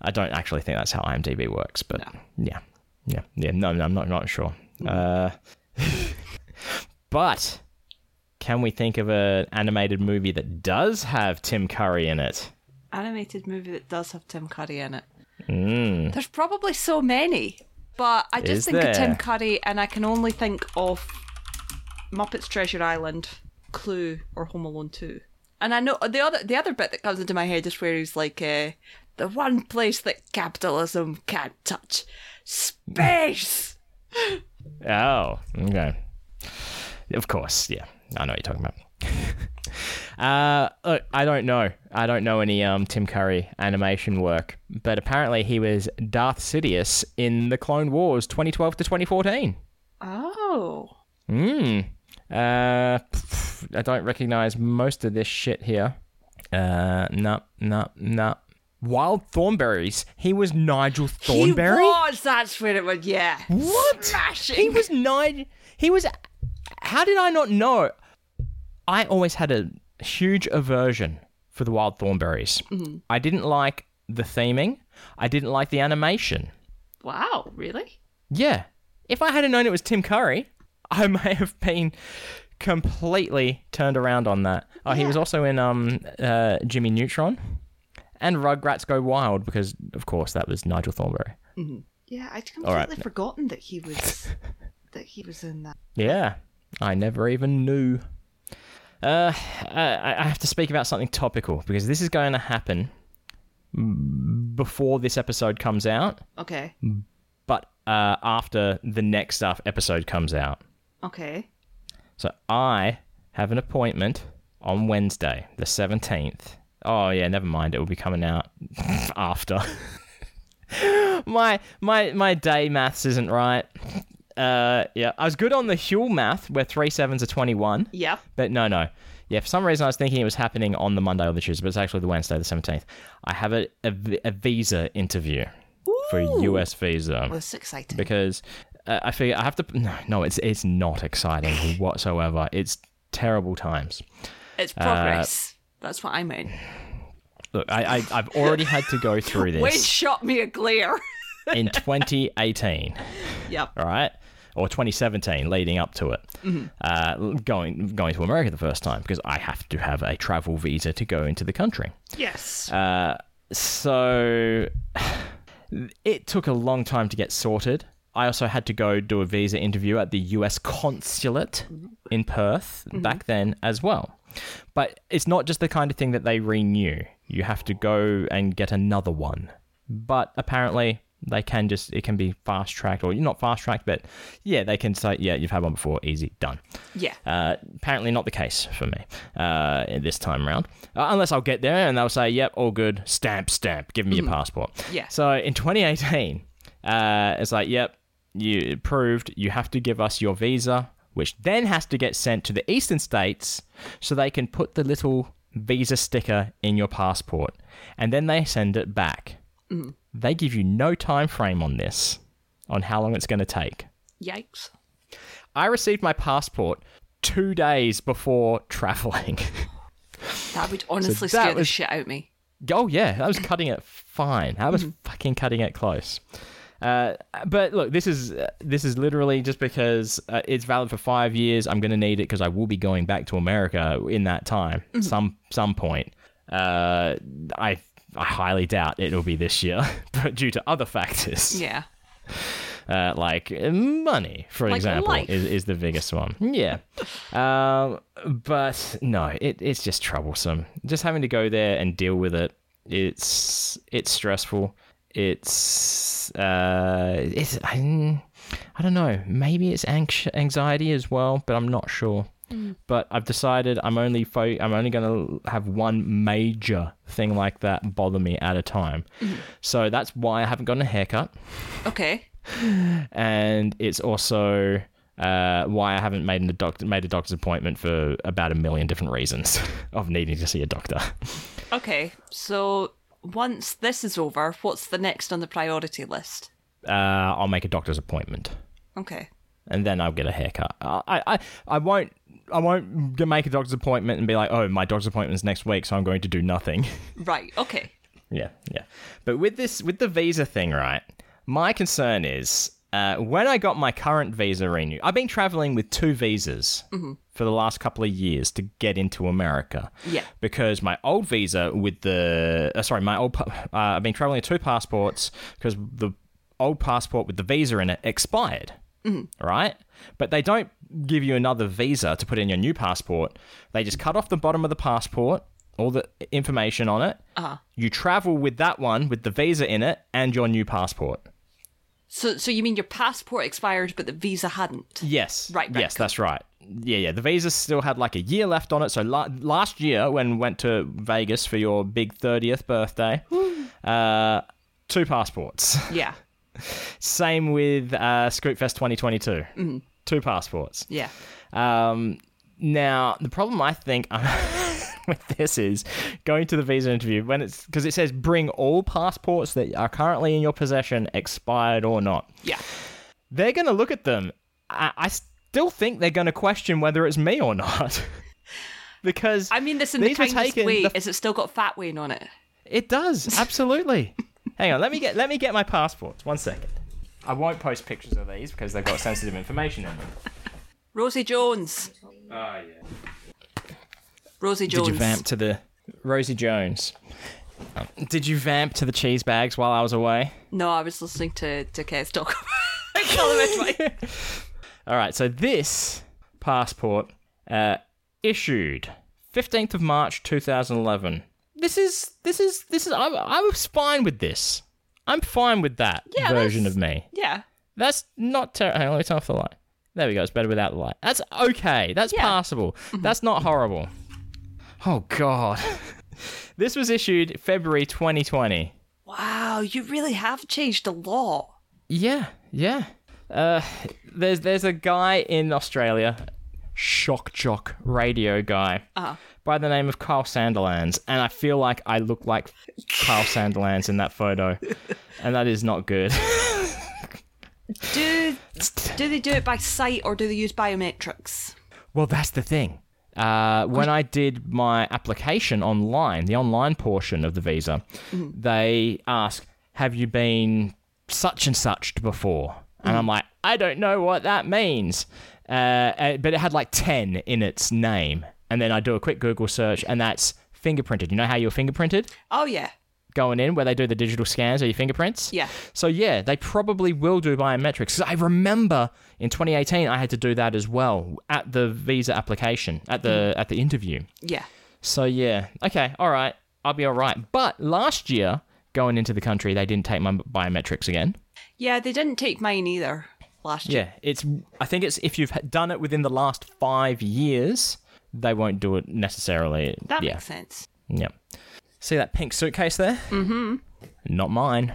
I don't actually think that's how IMDb works, but yeah. Yeah. Yeah. No, no, I'm not, not sure. Uh, but can we think of an animated movie that does have Tim Curry in it? Animated movie that does have Tim Curry in it. Mm. There's probably so many, but I just Is think of Tim? Curry and I can only think of Muppets Treasure Island, Clue, or Home Alone 2. And I know the other the other bit that comes into my head is where he's like, uh, the one place that capitalism can't touch, space. Oh, okay. Of course, yeah. I know what you're talking about. uh, look, I don't know. I don't know any um, Tim Curry animation work, but apparently he was Darth Sidious in the Clone Wars 2012 to 2014. Oh, Hmm. Uh, I don't recognize most of this shit here. Uh, no, no, no. Wild Thornberrys. He was Nigel Thornberry. he was. That's it was. Yeah. What? Smashing. He was nine. He was. How did I not know? I always had a huge aversion for the Wild Thornberrys. I didn't like the theming. I didn't like the animation. Wow. Really? Yeah. If I had known it was Tim Curry, I may have been completely turned around on that. Oh, he was also in um uh, Jimmy Neutron and Rugrats Go Wild because, of course, that was Nigel Thornberry. Yeah. I'd completely right. forgotten that he was that he was in that. Yeah, I never even knew. Uh, I, I have to speak about something topical because this is going to happen before this episode comes out, Okay. but uh, after the next stuff episode comes out. Okay. So I have an appointment on Wednesday, the seventeenth. Oh yeah, never mind. It will be coming out after. my my my day maths isn't right. Uh, yeah, I was good on the Huel math, where three sevens are twenty-one. Yeah. But no, no. Yeah, for some reason I was thinking it was happening on the Monday or the Tuesday, but it's actually the Wednesday, the 17th. I have a, a, a visa interview for a US visa Well, it's exciting. because uh, I figure I have to. No, no, it's it's not exciting whatsoever. It's terrible times. It's progress. That's what I mean. Look, I, I I've already had to go through Wade this shot me a glare. in 2018. yep. all right, or 2017, leading up to it, uh, going going to America the first time because I have to have a travel visa to go into the country. Yes. Uh, so it took a long time to get sorted. I also had to go do a visa interview at the US consulate in Perth back then as well. But it's not just the kind of thing that they renew. You have to go and get another one. But apparently they can just it can be fast tracked or not fast tracked, but yeah, they can say yeah you've had one before, easy, done. yeah. Uh, apparently not the case for me uh, this time around. Uh, unless I'll get there and they'll say, yep, all good, stamp, stamp, give me your passport. Yeah. So in 2018, uh, it's like, yep, you proved you have to give us your visa, which then has to get sent to the eastern states so they can put the little visa sticker in your passport. And then they send it back. They give you no time frame on this, on how long it's going to take. Yikes. I received my passport two days before traveling. That would honestly that scare the was- shit out of me. oh yeah, I was cutting it fine. I was fucking cutting it close. Uh, but look, this is uh, this is literally just because uh, it's valid for five years. I'm going to need it because I will be going back to America in that time, some some point. Uh, I I highly doubt it'll be this year, but due to other factors. Yeah. uh, like uh, money, for Like example, life. is, is the biggest one. Yeah, um, but no, it, it's just troublesome. Just having to go there and deal with it. It's it's stressful. It's uh, it's I, I don't know. Maybe it's anx- anxiety as well, but I'm not sure. But I've decided I'm only fo- I'm only going to have one major thing like that bother me at a time. So that's why I haven't gotten a haircut, Okay. and it's also uh, why I haven't made a doctor made a doctor's appointment for about a million different reasons of needing to see a doctor. Okay. So once this is over, what's the next on the priority list? Uh, I'll make a doctor's appointment. Okay. and then I'll get a haircut. I, I, I won't. I won't make a doctor's appointment and be like, "Oh, my doctor's appointment is next week, so I'm going to do nothing." Right. Okay. yeah, yeah. But with this, with the visa thing, right? My concern is uh, when I got my current visa renewed. I've been traveling with two visas for the last couple of years to get into America. Yeah. Because my old visa with the uh, sorry, my old uh, I've been traveling with two passports because the old passport with the visa in it expired. Right? But they don't give you another visa to put in your new passport. They just cut off the bottom of the passport, all the information on it. Uh-huh. You travel with that one with the visa in it and your new passport. So, so you mean your passport expired, but the visa hadn't? Yes. Right, right, Yes, cool. that's right. Yeah, yeah. The visa still had like a year left on it. So la- last year, when went to Vegas for your big thirtieth birthday, uh, two passports. Yeah. Same with uh, Scootfest 2022. Mm-hmm. Two passports. Yeah. Um, now the problem I think with this is going to the visa interview when it's because it says bring all passports that are currently in your possession, expired or not Yeah. they're going to look at them. I, I still think they're going to question whether it's me or not. because I mean this in the kindest way. the- Is it still got fat Wayne on it? it does absolutely. Hang on, let me get let me get my passports. One second. I won't post pictures of these because they've got sensitive information in them. Rosie Jones. Oh yeah. Rosie Jones. Did you vamp to the Rosie Jones? Did you vamp to the cheese bags while I was away? No, I was listening to to Kez talk All right, so this passport uh, issued 15th of March 2011. This is this is this is I, I was fine with this. I'm fine with that Yeah, version of me. Yeah. That's not terrible. Hang on, let me turn off the light. There we go. It's better without the light. That's okay. That's Yeah. Mm-hmm. That's not horrible. Oh god. this was issued February 2020. Wow, you really have changed a lot. Yeah, yeah. Uh, there's there's a guy in Australia, shock jock radio guy, Uh-huh. By the name of Carl Sandilands, and I feel like I look like Carl Sandilands in that photo, and that is not good. Do do they do it by sight or do they use biometrics? well, that's the thing. Uh, when I did my application online, the online portion of the visa, they ask, "Have you been such and such before?" And I'm like, "I don't know what that means," uh, uh, but it had like ten in its name, and then I do a quick Google search, and that's fingerprinted. You know how you're fingerprinted Oh yeah. going in, where they do the digital scans of your fingerprints. Yeah. So yeah, they probably will do biometrics. I remember in 2018 I had to do that as well at the visa application at the mm. at the interview. Yeah. So yeah, okay, all right, I'll be all right. But last year, going into the country, they didn't take my biometrics again. Yeah, they didn't take mine either last year. Yeah, it's. I think it's if you've done it within the last five years, they won't do it necessarily. That yeah, makes sense. yeah. See that pink suitcase there? Mm-hmm. Not mine.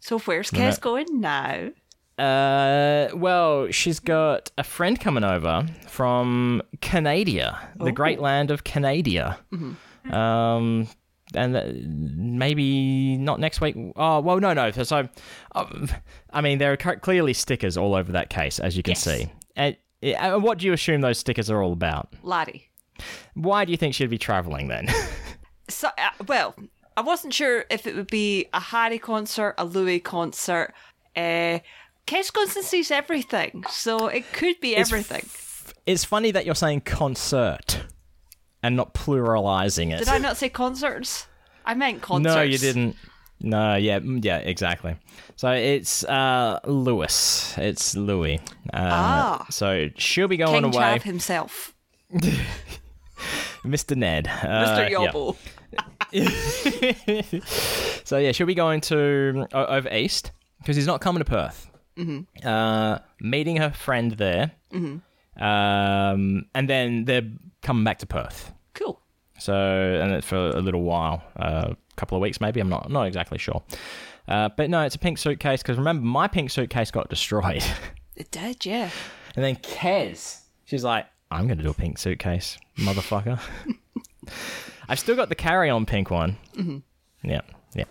So where's No. Going now? Uh, well, she's got a friend coming over from Canada, the great land of Canada. Um, and maybe not next week. Oh, well, no, no. So, uh, I mean, there are clearly stickers all over that case, as you can Yes. see. And uh, what do you assume those stickers are all about? Laddie. Why do you think she'd be traveling then? So, uh, well, I wasn't sure if it would be a Harry concert, a Louis concert. Uh, goes sees everything, so it could be It's everything. it's funny that you're saying concert and not pluralizing it. Did I not say concerts? I meant concerts. No, you didn't. No, yeah, mm, yeah, exactly. So it's uh Lewis. It's Louis. Uh, Ah. So she'll be going King away. Chav himself, Mr. Ned. Mr. Uh, yeah. Yobble. So yeah, she'll be going to o- over east because he's not coming to Perth. Mm-hmm. Uh, meeting her friend there, Um, and then they're coming back to Perth. Cool. So, and it's for a little while, a couple of weeks maybe. I'm not not exactly sure. Uh, but no, it's a pink suitcase because remember my pink suitcase got destroyed, It did, yeah. and then Kez, she's like, "I'm going to do a pink suitcase, motherfucker." I've still got the carry-on pink one. Mm-hmm. Yeah, yeah.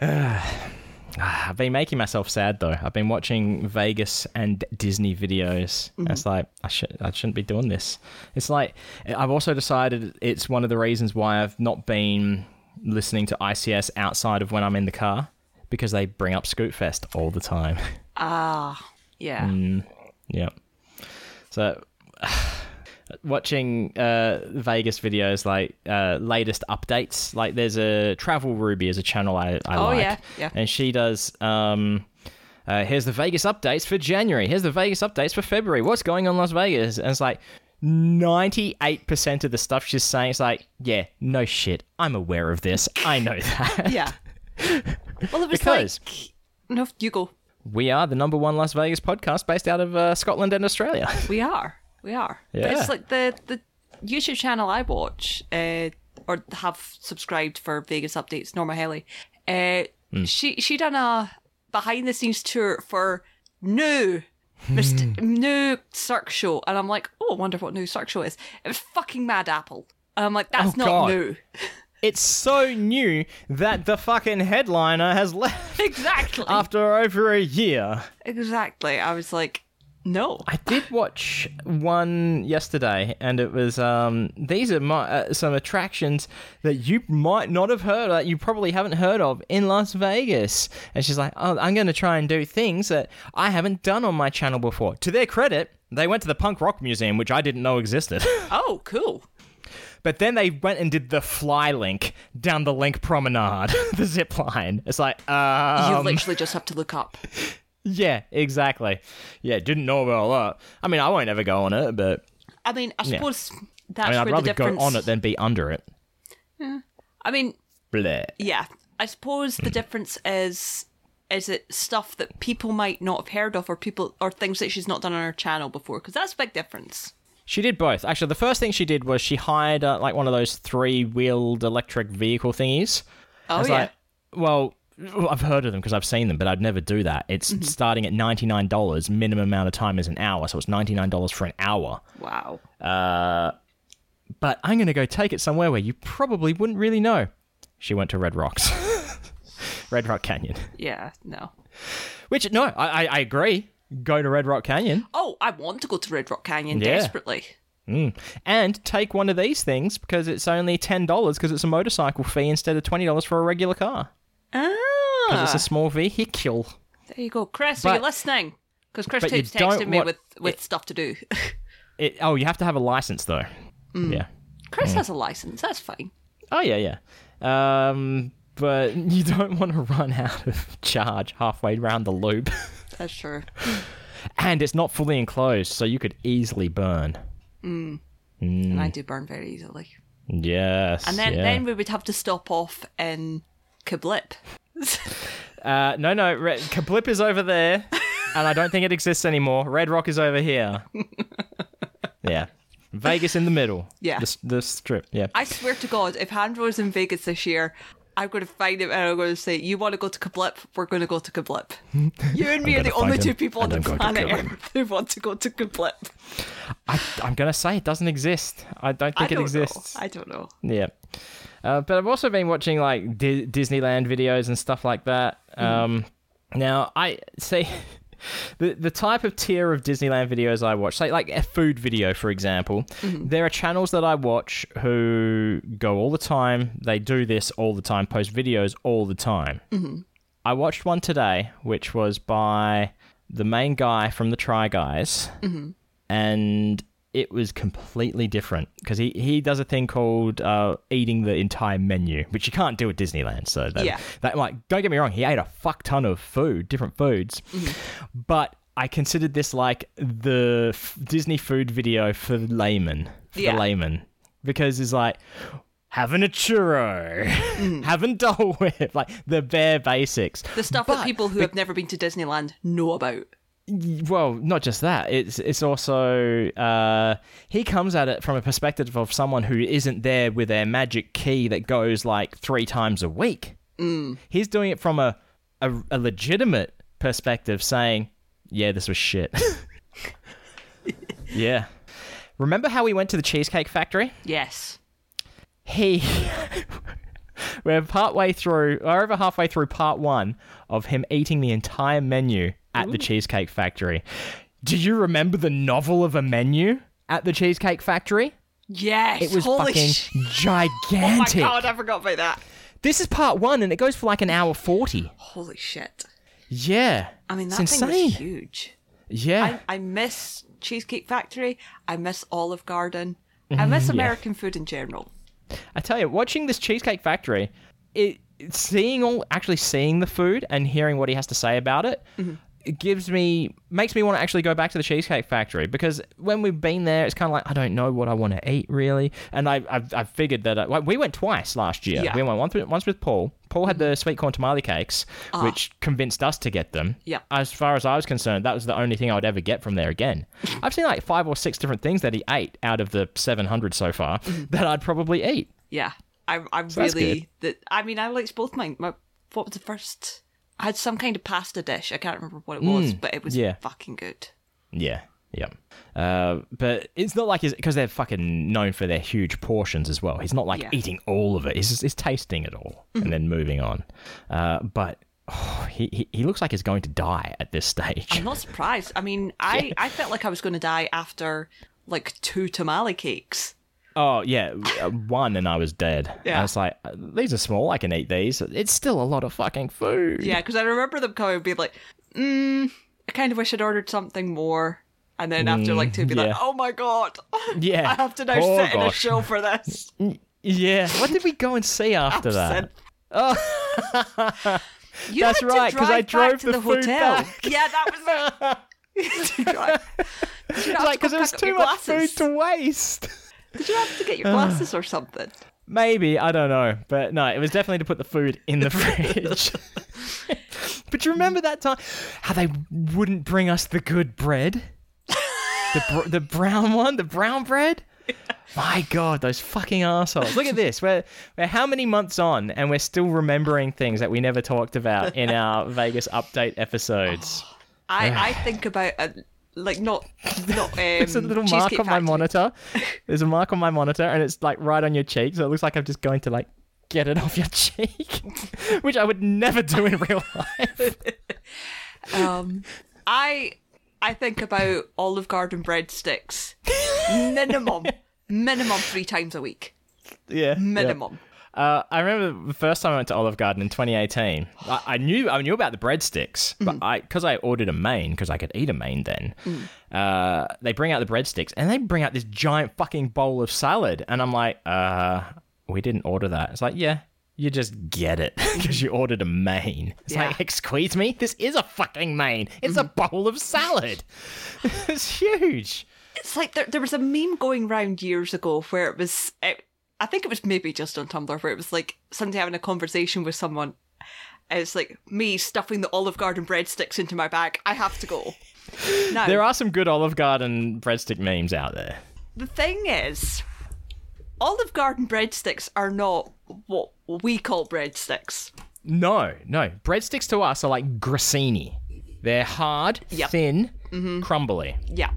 I've been making myself sad though. I've been watching Vegas and Disney videos. Mm-hmm. It's like I should I shouldn't be doing this. It's like I've also decided it's one of the reasons why I've not been listening to ICS outside of when I'm in the car because they bring up Scoot Fest all the time. Ah, yeah. Mm. yeah. So watching uh, Vegas videos like uh, latest updates. Like there's a Travel Ruby is a channel I, I Oh, like. yeah, yeah. And she does um uh, here's the Vegas updates for January. Here's the Vegas updates for February. What's going on in Las Vegas? And it's like 98% of the stuff she's saying is like, yeah, no shit. I'm aware of this. I know that. Yeah. Well, it was Because- like. No, you go. we are the number one Las Vegas podcast based out of uh, Scotland and Australia. We are. We are. But Yeah. it's like the the YouTube channel I watch uh, or have subscribed for Vegas updates. Norma Helly. Uh, Hmm. She she done a behind the scenes tour for new. Mist- hmm. new Cirque show, and I'm like, oh, I wonder what new Cirque show is. It was fucking Mad Apple, and I'm like, that's Oh, not God. new. It's so new that the fucking headliner has left exactly, after over a year. exactly. I was like, no, I did watch one yesterday, and it was um, these are my, uh, some attractions that you might not have heard, that you probably haven't heard of in Las Vegas. And she's like, "Oh, I'm going to try and do things that I haven't done on my channel before." To their credit, they went to the punk rock museum, which I didn't know existed. oh, cool. But then they went and did the fly LINQ down the LINQ promenade, the zip line. It's like, You um, literally just have to look up. Yeah, exactly. Yeah, didn't know about that. I mean, I won't ever go on it, but I mean, I suppose that's I mean, I'd where rather the go on it than be under it. Yeah. I mean, Bleh. yeah, I suppose the difference is is it stuff that people might not have heard of, or people or things that she's not done on her channel before? Because that's a big difference. She did both. Actually, the first thing she did was she hired uh, like one of those three-wheeled electric vehicle thingies. Oh yeah, like, well, I've heard of them because I've seen them, but I'd never do that. It's Mm-hmm. starting at ninety-nine dollars. Minimum amount of time is an hour, so it's ninety-nine dollars for an hour. wow. Uh, but I'm going to go take it somewhere where you probably wouldn't really know. She went to Red Rocks, Red Rock Canyon. Yeah, no. Which no, I, I, agree. Go to Red Rock Canyon Oh, I want to go to Red Rock Canyon Yeah. desperately. and take one of these things because it's only ten dollars because it's a motorcycle fee instead of twenty dollars for a regular car. Ah, It's a small vehicle. there you go, Chris. are you listening? Because Chris but keeps texting me want- with with stuff to do. It, oh, you have to have a license though. Yeah. Chris has a license. That's fine. Oh yeah, yeah. Um, but you don't want to run out of charge halfway around the loop. That's true. and it's not fully enclosed, so you could easily burn. And Mm. I do burn very easily. Yes. And then yeah. then we would have to stop off in Kablip. uh, no, no, Red, Kablip is over there, and I don't think it exists anymore. Red Rock is over here. yeah. Vegas in the middle. Yeah. The, the strip. Yeah. I swear to God, if Handro's in Vegas this year, I'm going to find him and I'm going to say, "You want to go to Kablip? We're going to go to Kablip." You and me are the only two people on the going planet. Earth who want to go to Kablip. I, I'm gonna say it doesn't exist. I don't think it don't exists. know. I don't know. Yeah. Uh, but I've also been watching like Di- Disneyland videos and stuff like that. Um, now I see the the type of tier of Disneyland videos I watch, say like a food video, for example. Mm-hmm. There are channels that I watch who go all the time. They do this all the time, post videos all the time. Mm-hmm. I watched one today, which was by the main guy from the Try Guys, mm-hmm. and it was completely different because he, he does a thing called uh, eating the entire menu, which you can't do at Disneyland. So that, Yeah. that like don't get me wrong, he ate a fuck ton of food, different foods, but I considered this like the f- Disney food video for the layman, for Yeah. the layman, because it's like having a churro, having Dole Whip, like the bare basics. The stuff But that people who have never been to Disneyland know about. Well, not just that. It's it's also uh, he comes at it from a perspective of someone who isn't there with their magic key that goes like three times a week. Mm. He's doing it from a, a a legitimate perspective, saying, "Yeah, this was shit." yeah. Remember how we went to the Cheesecake Factory? Yes. He. We're partway through, or over halfway through part one of him eating the entire menu at the Cheesecake Factory. Do you remember the novel of a menu at the Cheesecake Factory? Yes. It was Holy fucking sh- Oh my gigantic. god, I forgot about that. This is part one, and it goes for like an hour forty. Holy shit. Yeah, I mean, that it's thing insane. was huge. Yeah, I, I miss Cheesecake Factory. I miss Olive Garden. I mm-hmm. miss American food in general. I tell you, watching this Cheesecake Factory, it seeing all actually seeing the food and hearing what he has to say about it. Mm-hmm. It gives me makes me want to actually go back to the Cheesecake Factory because when we've been there, it's kind of like I don't know what I want to eat really, and I I've, I've figured that uh, like, we went twice last year. Yeah. We went once with, once with Paul. Paul had the mm-hmm. sweet corn tamale cakes, ah. which convinced us to get them. Yeah. As far as I was concerned, that was the only thing I would ever get from there again. I've seen like five or six different things that he ate out of the 700 so far mm-hmm. that I'd probably eat. Yeah. I'm, I'm So really. That, I mean, I liked both mine. My, what was the first? I had some kind of pasta dish. I can't remember what it was, but it was Mm, yeah. fucking good. Yeah, yeah. Uh, but it's not like because they're fucking known for their huge portions as well. He's not like Yeah. eating all of it. He's just, he's tasting it all and then moving on. Uh, but oh, he, he he looks like he's going to die at this stage. I'm not surprised. I mean, I, I felt like I was going to die after like two tamale cakes. Oh yeah, uh, one and I was dead. Yeah. I was like, these are small. I can eat these. It's still a lot of fucking food. Yeah, because I remember them coming and being like, mm, I kind of wish I'd ordered something more. And then after like two, be like, Mm, oh my god, Yeah. I have to now Oh, sit in a show for this. Yeah. What did we go and see after that? Oh. That's right, to right, 'cause I drove to the the hotel. Yeah, that was you like because there was too much food to waste. Did you have to get your ah. glasses or something? Maybe I don't know, but no, it was definitely to put the food in the fridge. but you remember that time how they wouldn't bring us the good bread, the br- the brown one, the brown bread. My God, those fucking assholes! Look at this. We're we're how many months on, and we're still remembering things that we never talked about in our Vegas update episodes. I, I think about like not not um, There's a little mark on my monitor. There's a mark on my monitor, and it's like right on your cheek, so it looks like I'm just going to like get it off your cheek, which I would never do in real life. Um, I I think about Olive Garden breadsticks minimum minimum three times a week. yeah, Minimum. Uh, I remember the first time I went to Olive Garden in 2018. I, I knew I knew about the breadsticks, but I because I ordered a main because I could eat a main then. Uh, they bring out the breadsticks and they bring out this giant fucking bowl of salad, and I'm like, uh, we didn't order that. It's like, yeah. You just get it because you ordered a main. It's Yeah. like, excuse me, this is a fucking main. It's a bowl of salad. it's huge. It's like there, there was a meme going round years ago where it was, it, I think it was maybe just on Tumblr, where it was like somebody having a conversation with someone. and It's like me stuffing the Olive Garden breadsticks into my bag. I have to go. Now, There are some good Olive Garden breadstick memes out there. the thing is, Olive Garden breadsticks are not what we call breadsticks. No, no. Breadsticks to us are like grissini. They're hard, Yep. thin, mm-hmm. crumbly. Yeah.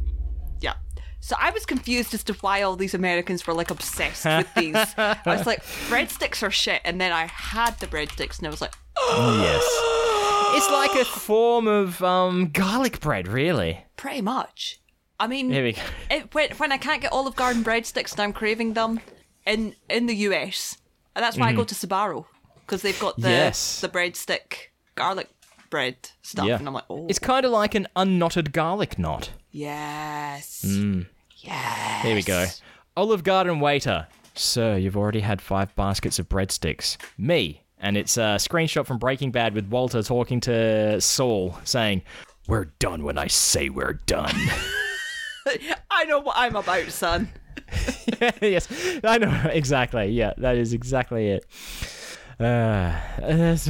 So I was confused as to why all these Americans were like obsessed with these. I was like, breadsticks are shit. And then I had the breadsticks and I was like, Yes. It's like a form of um, garlic bread, really. pretty much. I mean, Here we go. it, when, when I can't get Olive Garden breadsticks and I'm craving them in in the US, and that's why I go to Sbarro because they've got the Mm-hmm. Yes. the breadstick garlic bread stuff, Yeah. and I'm like, oh, It's kind of like an unknotted garlic knot. yes, Mm. yes. Here we go. Olive Garden waiter. Sir, you've already had five baskets of breadsticks. Me. And it's a screenshot from Breaking Bad with Walter talking to Saul saying, We're done when I say we're done. I know what I'm about, son. yes, I know exactly. Yeah, that is exactly it. Uh, there's,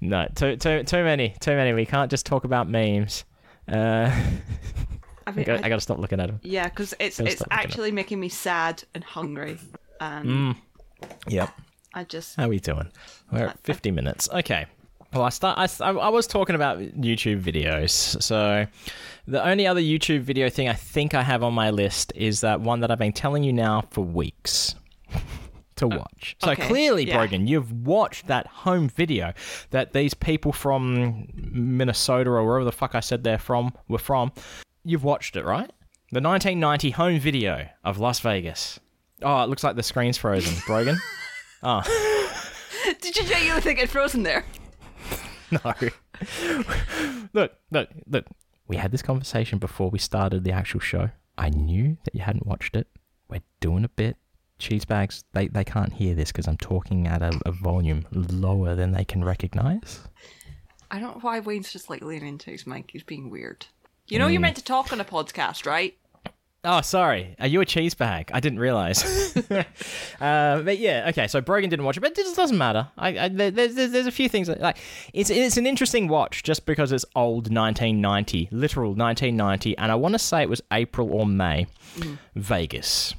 No, too too too many, too many. We can't just talk about memes. Uh, I I mean, got, I- I got to stop looking at them. yeah, because it's it's stop looking at- actually making me sad and hungry, and Mm. Yep. I just How are we doing? We're at 50 minutes. Okay. Well, I start. I, I I was talking about YouTube videos. So, the only other YouTube video thing I think I have on my list is that one that I've been telling you now for weeks to uh, watch. So okay, clearly, yeah. Brogan, you've watched that home video that these people from Minnesota or wherever the fuck I said they're from were from. You've watched it, right? The 1990 home video of Las Vegas. Oh, it looks like the screen's frozen. Brogan. Oh. did you genuinely think it frozen there? No. look, look, look. We had this conversation before we started the actual show. I knew that you hadn't watched it. We're doing a bit. Cheese bags, they, they can't hear this because I'm talking at a, a volume lower than they can recognize. I don't know why Wayne's just like leaning into his mic. He's being weird. You know you're meant to talk on a podcast, right? Oh, sorry. Are you a cheese bag? I didn't realize. uh, but yeah, okay. So Brogan didn't watch it, but it just doesn't matter. I, I there- there's, there's there's a few things that, like it's it's an interesting watch just because it's old 1990, literal 1990, and I want to say it was April or May, Vegas.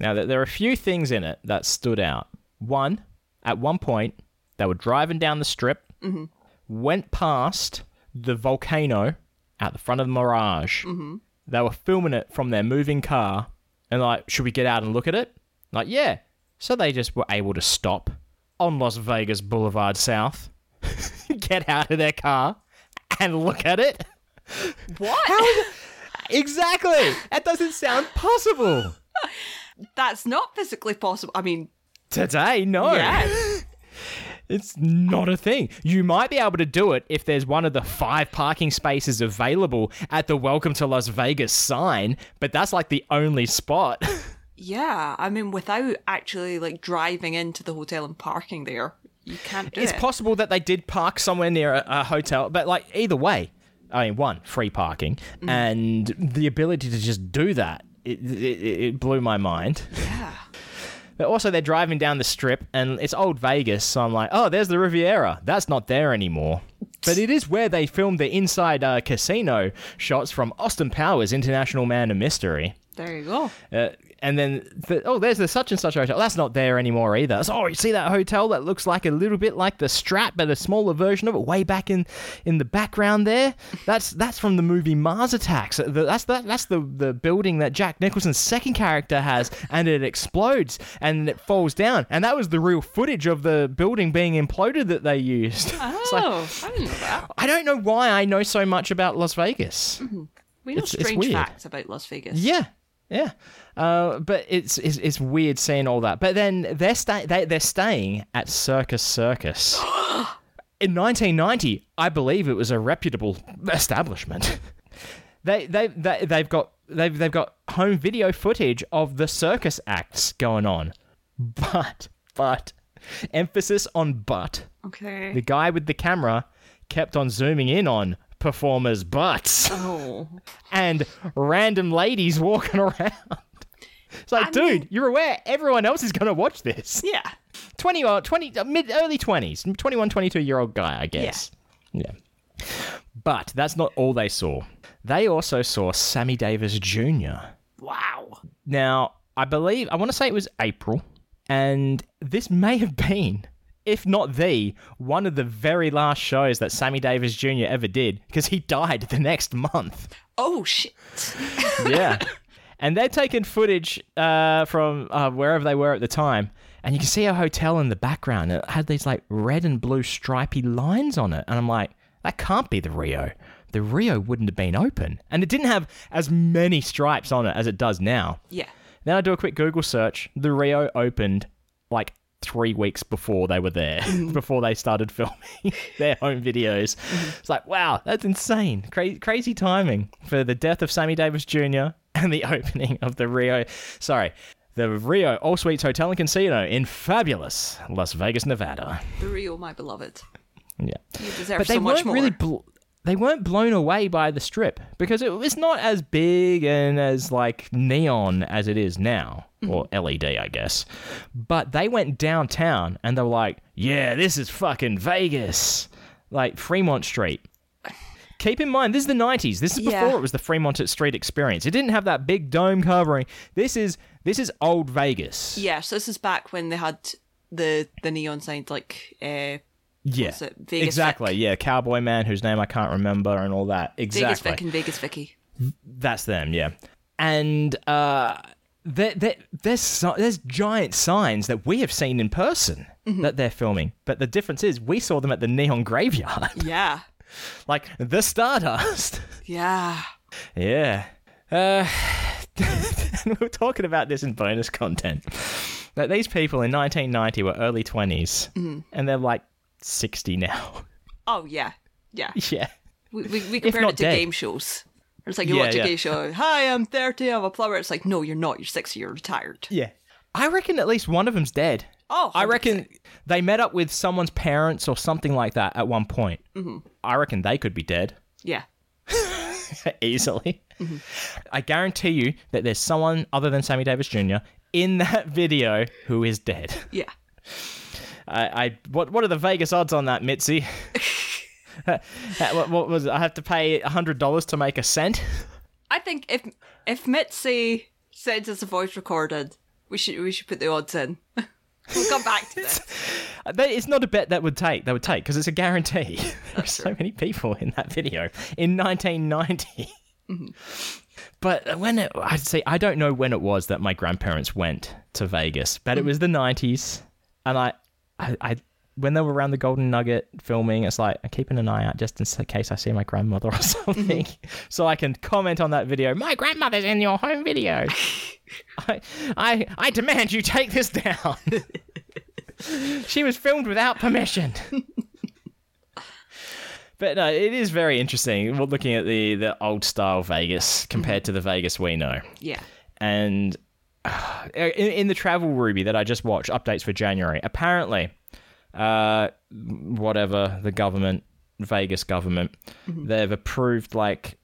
Now there there are a few things in it that stood out. One, at one point, they were driving down the strip, mm-hmm. went past the volcano at the front of the Mirage. Mm-hmm. They were filming it from their moving car, and like, should we get out and look at it? Like, yeah. So they just were able to stop on Las Vegas Boulevard South, get out of their car, and look at it. What? Exactly. That doesn't sound possible That's not physically possible. I mean, today. No. yeah. It's not a thing. You might be able to do it if there's one of the five parking spaces available at the Welcome to Las Vegas sign, but that's like the only spot. Yeah, I mean, without actually like driving into the hotel and parking there, you can't do it's it. possible that they did park somewhere near a, a hotel, but like either way, I mean, one, free parking, mm. and the ability to just do that, it, it, it blew my mind. yeah. But also, they're driving down the strip, and it's old Vegas, so I'm like, oh, there's the Riviera. That's not there anymore. But it is where they filmed the inside uh, casino shots from Austin Powers International Man of Mystery. There you go. Uh, and then, the, oh, there's the such and such hotel. That's not there anymore either. So, oh, you see that hotel that looks like a little bit like the Strat, but a smaller version of it, way back in in the background there. That's that's from the movie Mars Attacks. That's that, that's the the building that Jack Nicholson's second character has, and it explodes and it falls down. And that was the real footage of the building being imploded that they used. It's like, Oh, I didn't know that. I don't know why I know so much about Las Vegas. Mm-hmm. We know It's- it's strange weird. facts about Las Vegas. Yeah, yeah. Uh, but it's, it's it's weird seeing all that. But then they're stay they they're staying at Circus Circus. In 1990, I believe it was a reputable establishment. they they they they've got they've they've got home video footage of the circus acts going on. But but emphasis on but. Okay. The guy with the camera kept on zooming in on performers' butts oh. and random ladies walking around. It's like, I dude, mean- you're aware everyone else is going to watch this. Yeah. 20 or 20 uh, mid early 20s, 21, 22 year old guy, I guess. Yeah. But that's not all they saw. They also saw Sammy Davis Jr. Wow. Now, I believe I want to say it was April, and this may have been if not the one of the very last shows that Sammy Davis Jr. ever did because he died the next month. Oh shit. yeah. And they're taking footage uh, from uh, wherever they were at the time. And you can see a hotel in the background. It had these like red and blue stripy lines on it. And I'm like, that can't be the Rio. The Rio wouldn't have been open. And it didn't have as many stripes on it as it does now. Yeah. Then I do a quick Google search. The Rio opened like three weeks before they were there, mm-hmm. before they started filming their home videos. Mm-hmm. It's like, wow, that's insane. Cra- crazy timing for the death of Sammy Davis Jr. and the opening of the Rio. Sorry. The Rio All Suites Hotel and Casino in fabulous Las Vegas, Nevada. The Rio, my beloved. Yeah. You deserve But they so much weren't more. really bl- they weren't blown away by the strip because it was not as big and as like neon as it is now or LED I guess. But they went downtown and they were like, "Yeah, this is fucking Vegas." like Fremont Street. Keep in mind, this is the 90s. This is before Yeah. it was the Fremont Street experience. It didn't have that big dome covering. This is this is old Vegas. Yeah, so this is back when they had the the neon signs like uh, Yeah. What's it? Vegas exactly. Vic. Yeah, Cowboy Man whose name I can't remember and all that. Exactly. Vegas. Vic and Vegas Vicky. That's them, yeah. And uh, there, there, there's there's giant signs that we have seen in person Mm-hmm. that they're filming, but the difference is we saw them at the Neon Graveyard, Yeah, like the Stardust. yeah. yeah. Uh, we were talking about this in bonus content. That these people in 1990 were early 20s, Mm-hmm. and they're like 60 now. Oh yeah, yeah. yeah. We we, we compare it to dead. game shows. It's like you Yeah, watch a yeah. game show. Hi, I'm 30. I'm a plumber. It's like no, you're not. You're 60. You're retired. Yeah. I reckon at least one of them's dead. Oh, I reckon they met up with someone's parents or something like that at one point. Mm-hmm. I reckon they could be dead Yeah. easily. I guarantee you that there's someone other than Sammy Davis Jr. in that video who is dead. Yeah. I, I what what are the Vegas odds on that, Mitzi? Uh, what, what was it? I have to pay hundred dollars to make a cent. I think if if Mitzi sends us a voice recorded, we should we should put the odds in. we'll come back to this. That- It's not a bet that would take. That would take because it's a guarantee. There's so many people in that video in 1990. But when it, I'd say I don't know when it was that my grandparents went to Vegas, but it was the 90s, and I, I, I when they were around the Golden Nugget filming, it's like I'm keeping an eye out just in case I see my grandmother or something, so I can comment on that video. My grandmother's in your home video. I, I, I demand you take this down. she was filmed without permission. but no, it is very interesting We're looking at the, the old style Vegas compared mm-hmm. to the Vegas we know. Yeah. And in, in the travel Ruby that I just watched, updates for January, apparently, uh, whatever the government, Vegas government, they've approved like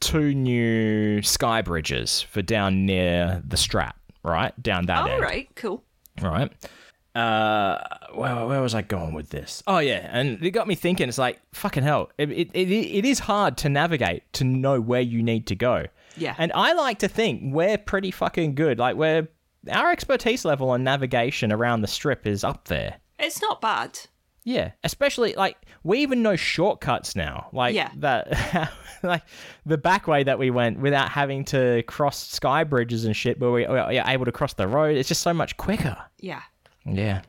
two new sky bridges for down near the Strat, right? Down that All end. right. Cool. Right. Uh, where, where was I going with this? Oh yeah, and it got me thinking. It's like fucking hell. It, it, it, it is hard to navigate to know where you need to go. Yeah. And I like to think we're pretty fucking good. Like we're our expertise level on navigation around the strip is up there. It's not bad. Yeah, especially like we even know shortcuts now. Like Yeah. that, like the back way that we went without having to cross sky bridges and shit, where we are able to cross the road. It's just so much quicker. Yeah. Yeah.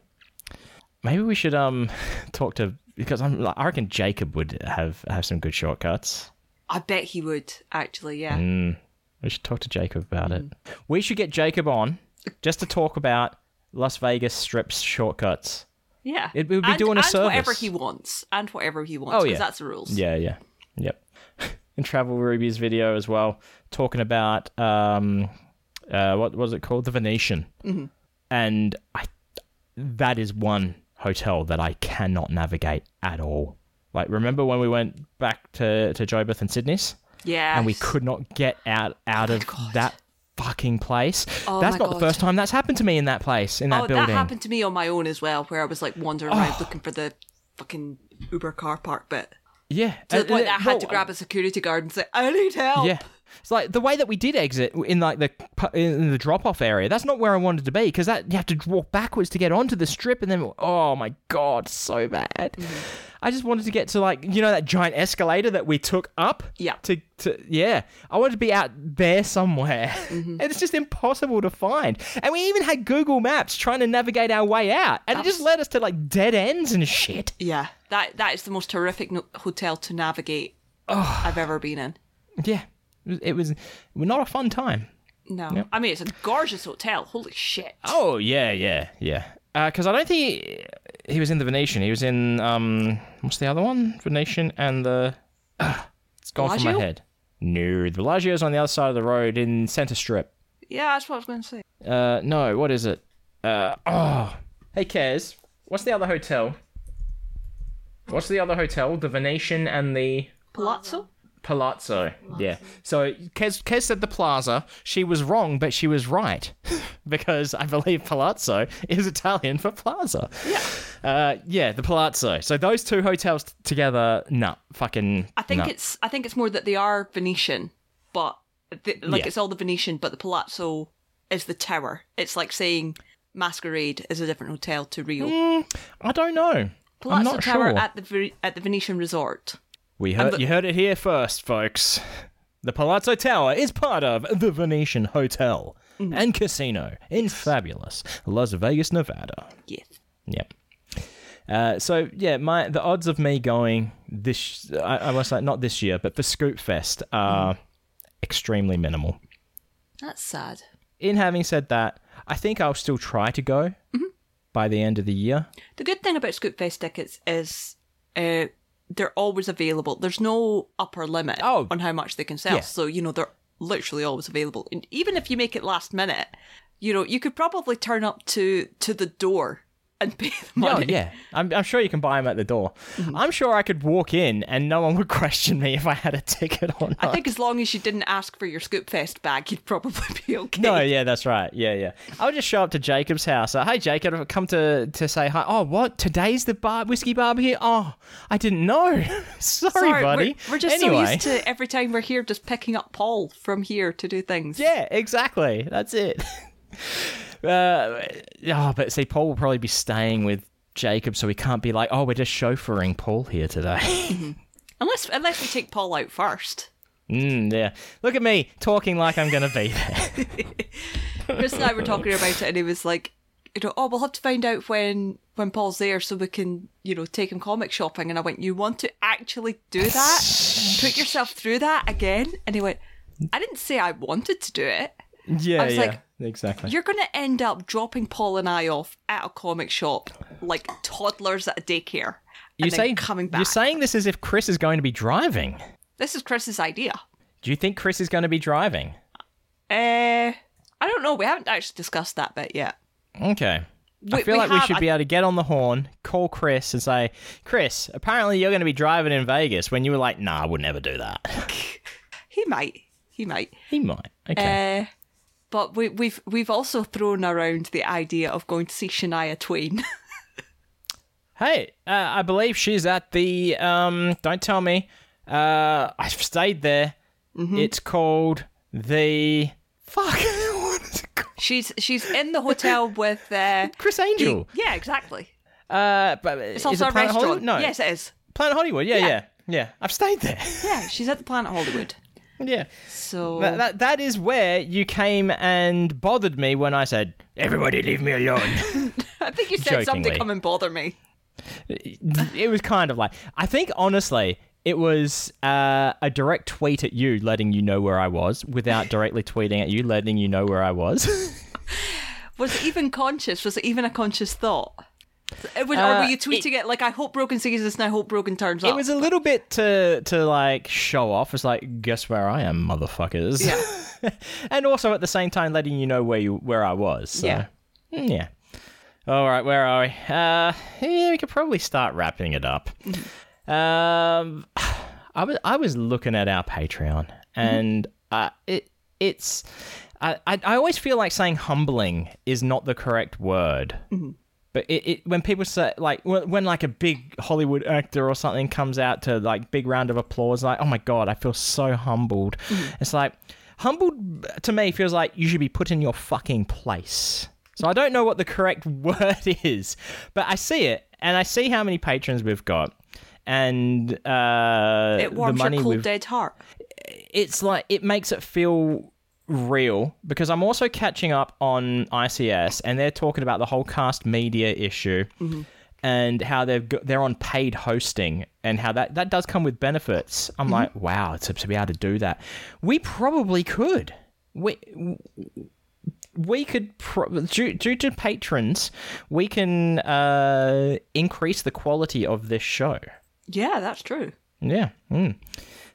Maybe we should um talk to because I'm like, I reckon Jacob would have have some good shortcuts. I bet he would actually. Yeah. Mm, we should talk to Jacob about it. Mm. We should get Jacob on just to talk about Las Vegas strips shortcuts. Yeah. It would be and, doing a and whatever he wants, and whatever he wants. Oh, yeah. that's the rules. Yeah, yeah, yep. In Travel Ruby's video as well, talking about um, uh, what was it called, the Venetian, Mm-hmm. and I that is one hotel that I cannot navigate at all. Like, remember when we went back to to Jobeth and Sydney's, Yeah. and we could not get out out oh of that fucking place. Oh that's not the first time that's happened to me in that place in that oh, building. that happened to me on my own as well, where I was like wandering around oh. looking for the fucking Uber car park bit. Yeah, To the uh, point point and- that I had well, to grab a security guard and say, "I need help." Yeah. It's like the way that we did exit in like the in the drop off area. That's not where I wanted to be because that you have to walk backwards to get onto the strip, and then oh my god, so bad. Mm-hmm. I just wanted to get to like you know that giant escalator that we took up. Yeah. To to yeah, I wanted to be out there somewhere, Mm-hmm. and it's just impossible to find. And we even had Google Maps trying to navigate our way out, and it just led us to like dead ends and shit. Yeah, that that is the most horrific no- hotel to navigate I've ever been in. Yeah, it was not a fun time. No, I mean it's a gorgeous hotel. Holy shit! Oh yeah, yeah, yeah. Because I don't think he, he was in the Venetian. He was in um, what's the other one? Venetian and the. Ah, it's gone from my head. No, the Bellagio's on the other side of the road in Center Strip. Yeah, that's what I was going to say. Uh, no, what is it? Uh, oh, hey, Kez, what's the other hotel? What's the other hotel? The Venetian and the Palazzo. Palazzo. Yeah. So Kez, Kez said the Plaza. She was wrong, but she was right because I believe Palazzo is Italian for Plaza. Yeah. Uh, yeah, the Palazzo. So those two hotels t- together, nah, fucking. I think nah. it's I think it's more that they are Venetian, but the, like Yeah. it's all the Venetian, but the Palazzo is the tower. It's like saying Masquerade is a different hotel to Rio. I don't know. I'm Palazzo not Tower sure. at the at the Venetian Resort. We heard the- you heard it here first, folks. The Palazzo Tower is part of the Venetian Hotel Mm-hmm. and Casino in fabulous Las Vegas, Nevada. Yes. Yep. Uh, so yeah, my the odds of me going this I, I was like not this year, but for Scoot Fest are extremely minimal. That's sad. In having said that, I think I'll still try to go by the end of the year. The good thing about Scoot Fest tickets is uh, they're always available. There's no upper limit Oh. on how much they can sell. Yeah. So, you know, they're literally always available. And even if you make it last minute, you know, you could probably turn up to to the door and pay the Oh yeah, I'm, I'm sure you can buy them at the door. I'm sure I could walk in and no one would question me if I had a ticket or not. I think as long as you didn't ask for your Scoot Fest bag, you'd probably be okay. No, yeah, that's right. Yeah, yeah. I would just show up to Jacob's house. Uh, hey, Jacob, I've come to to say hi. Oh, what? Today's the bar whiskey barbecue? Oh, I didn't know. Sorry, Sorry, buddy. We're, we're just anyway. so used to every time we're here just picking up Paul from here to do things. Yeah, exactly. That's it. uh, oh, but see, Paul will probably be staying with Jacob, so he can't be like, oh, we're just chauffeuring Paul here today. Unless unless we take Paul out first. mm, yeah. Look at me talking like I'm going to be there. Chris and I were talking about it, and he was like, you know, oh, we'll have to find out when when Paul's there so we can, you know, take him comic shopping. And I went, you want to actually do that? Put yourself through that again? And he went, I didn't say I wanted to do it. yeah, I was yeah. like, exactly. You're going to end up dropping Paul and I off at a comic shop like toddlers at a daycare. You and then say coming back. You're saying this as if Chris is going to be driving. this is Chris's idea. Do you think Chris is going to be driving? Uh, I don't know. We haven't actually discussed that bit yet. Okay. I feel we like we should be able to get on the horn, call Chris, and say, Chris, apparently you're going to be driving in Vegas. When you were like, nah, I would never do that. He might. He might. he might. Okay. Uh, but we, we've we've also thrown around the idea of going to see Shania Twain. hey, uh, I believe she's at the. Um, don't tell me. Uh, I've stayed there. Mm-hmm. It's called the. Fuck. what is it called? she's she's in the hotel with uh, Criss Angel. yeah, exactly. Uh, but It's is also it a Planet restaurant. Hollywood? No. Yes, it is. Planet Hollywood. Yeah, Yeah. yeah, yeah. I've stayed there. Yeah, she's at the Planet Hollywood. Yeah. So That, that, that is where you came and bothered me when I said, Everybody leave me alone. I think you said something come and bother me. it was kind of like, I think honestly, it was uh, a direct tweet at you letting you know where I was without directly tweeting at you letting you know where I was. Was it even conscious? Was it even a conscious thought? It was, or Uh, were you tweeting it, like I hope Brogan sees this and I hope Brogan turns it up? was a little bit to, to like show off. It's like, guess where I am, motherfuckers. Yeah. and also at the same time letting you know where you where I was. So. Yeah. Mm, Yeah. All right, where are we? Uh, yeah, we could probably start wrapping it up. Um, I was I was looking at our Patreon, and uh, it it's I, I I always feel like saying humbling is not the correct word. But it, it when people say like when, when like a big Hollywood actor or something comes out to like big round of applause, like oh my god, I feel so humbled. It's like humbled to me feels like you should be put in your fucking place. So I don't know what the correct word is, but I see it and I see how many patrons we've got, and uh, it warms the money your cold dead heart. it's like it makes it feel real because I'm also catching up on ICS and they're talking about the whole cast media issue and how they've got, they're on paid hosting and how that that does come with benefits. I'm like, wow, to, to be able to do that, we probably could. We we could pro- due, due to patrons, we can uh, increase the quality of this show. Yeah, that's true. Yeah. Mm.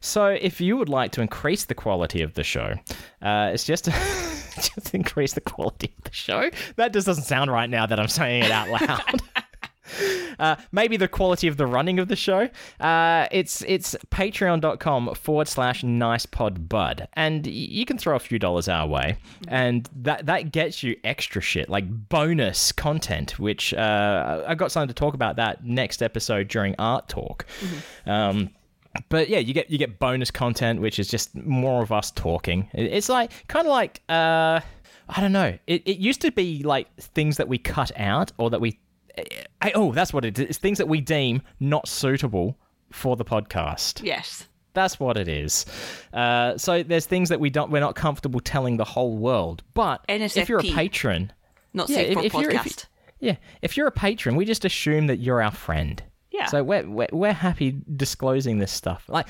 So, if you would like to increase the quality of the show, uh, it's just just increase the quality of the show. That just doesn't sound right now that I'm saying it out loud. uh, maybe the quality of the running of the show. Uh, it's it's patreon.com forward slash nicepodbud. And y- you can throw a few dollars our way. And that, that gets you extra shit, like bonus content, which uh, I got something to talk about that next episode during Art Talk. Um, but yeah, you get you get bonus content, which is just more of us talking. It's like kind of like uh, I don't know. It, it used to be like things that we cut out or that we. I, oh, that's what it is. It's things that we deem not suitable for the podcast. Yes. That's what it is. Uh, so there's things that we don't we're not comfortable telling the whole world. But if you're a patron, Not Yeah, safe if- for if you're- if yeah, if you're a patron, we just assume that you're our friend. Yeah. So we're, we're, we're happy disclosing this stuff. Like,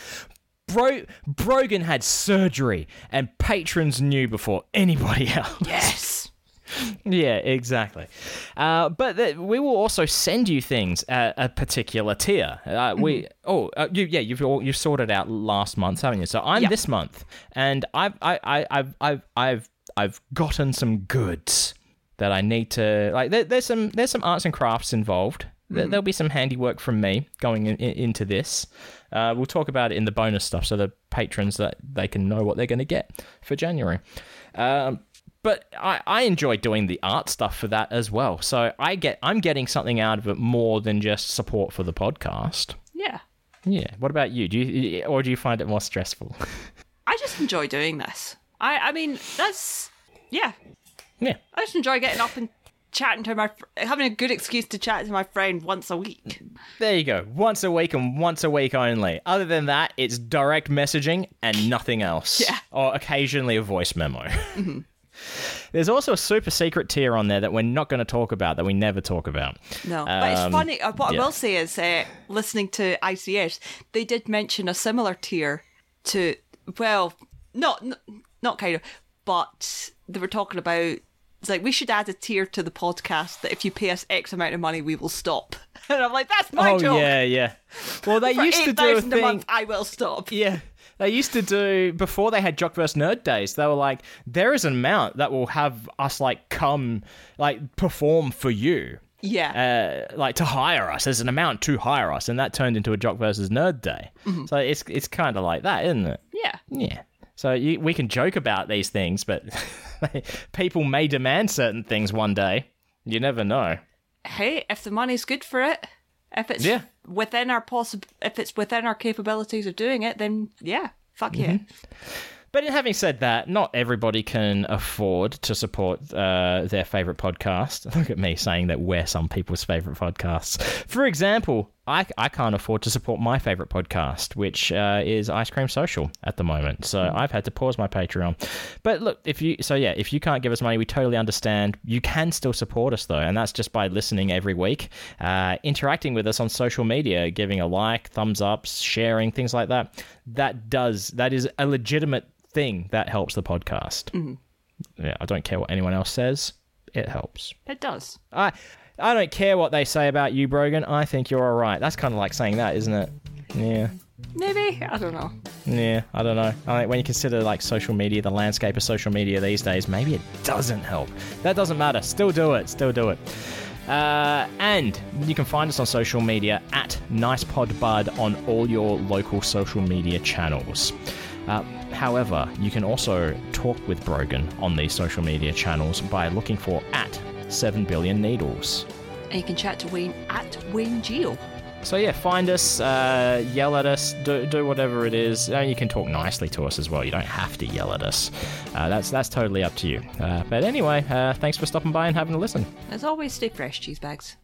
Bro, Brogan had surgery, and patrons knew before anybody else. yes. yeah, exactly. Uh, but th- we will also send you things at a particular tier. Uh, We oh uh, you, yeah you've all, you've sorted out last month, haven't you? So I'm Yeah. this month, and I've I, I, I've I've I've I've gotten some goods that I need to like. There, there's some there's some arts and crafts involved. There, There'll be some handiwork from me going in, in, into this. Uh, we'll talk about it in the bonus stuff, so the patrons that they can know what they're going to get for January. Um, but I, I enjoy doing the art stuff for that as well. So I get I'm getting something out of it more than just support for the podcast. Yeah. Yeah. What about you? Do you or do you find it more stressful? I just enjoy doing this. I I mean, that's yeah. yeah. I just enjoy getting up and chatting to my fr- having a good excuse to chat to my friend once a week. There you go. Once a week and once a week only. Other than that, it's direct messaging and nothing else. Yeah. Or occasionally a voice memo. There's also a super secret tier on there that we're not going to talk about, that we never talk about. No, but it's Um, funny. Uh, what yeah. I will say is, uh, listening to ICS, they did mention a similar tier to, well, not not kind of, but they were talking about. It's like we should add a tier to the podcast that if you pay us X amount of money, we will stop. And I'm like, that's my job. oh, joke. yeah, yeah. Well, they used to do a thousand a thing. month, I will stop. Yeah. They used to do before they had Jock vs Nerd days. They were like, there is an amount that will have us like come like perform for you, Yeah, uh, like to hire us. There's an amount to hire us, and that turned into a Jock versus Nerd day. So it's it's kind of like that, isn't it? yeah. Yeah. So you, we can joke about these things, but people may demand certain things one day. You never know. Hey, if the money's good for it, if it's Yeah. within our possible, if it's within our capabilities of doing it, then yeah, fuck Mm-hmm. yeah. But in having said that, not everybody can afford to support uh, their favorite podcast. Look at me saying that we're some people's favorite podcasts. For example, I, I can't afford to support my favorite podcast, which uh, is Ice Cream Social at the moment. So I've had to pause my Patreon. But look, if you so yeah, if you can't give us money, we totally understand. You can still support us though, and that's just by listening every week, uh, interacting with us on social media, giving a like, thumbs up, sharing things like that. That does that is a legitimate thing that helps the podcast. Yeah, I don't care what anyone else says. It helps. It does. I I don't care what they say about you, Brogan. I think you're all right. That's kind of like saying that, isn't it? Yeah. Maybe I don't know. Yeah, I don't know. I think when you consider like social media, the landscape of social media these days, maybe it doesn't help. That doesn't matter. Still do it. Still do it. Uh, and you can find us on social media at NicePodBud on all your local social media channels. Uh, however, you can also talk with Brogan on these social media channels by looking for at 7 billion needles. And you can chat to Wayne at WayneGio. So yeah, find us, uh, yell at us, do, do whatever it is. Uh, you can talk nicely to us as well. You don't have to yell at us. Uh, that's that's totally up to you. Uh, but anyway, uh, thanks for stopping by and having a listen. As always, stay fresh, cheese bags.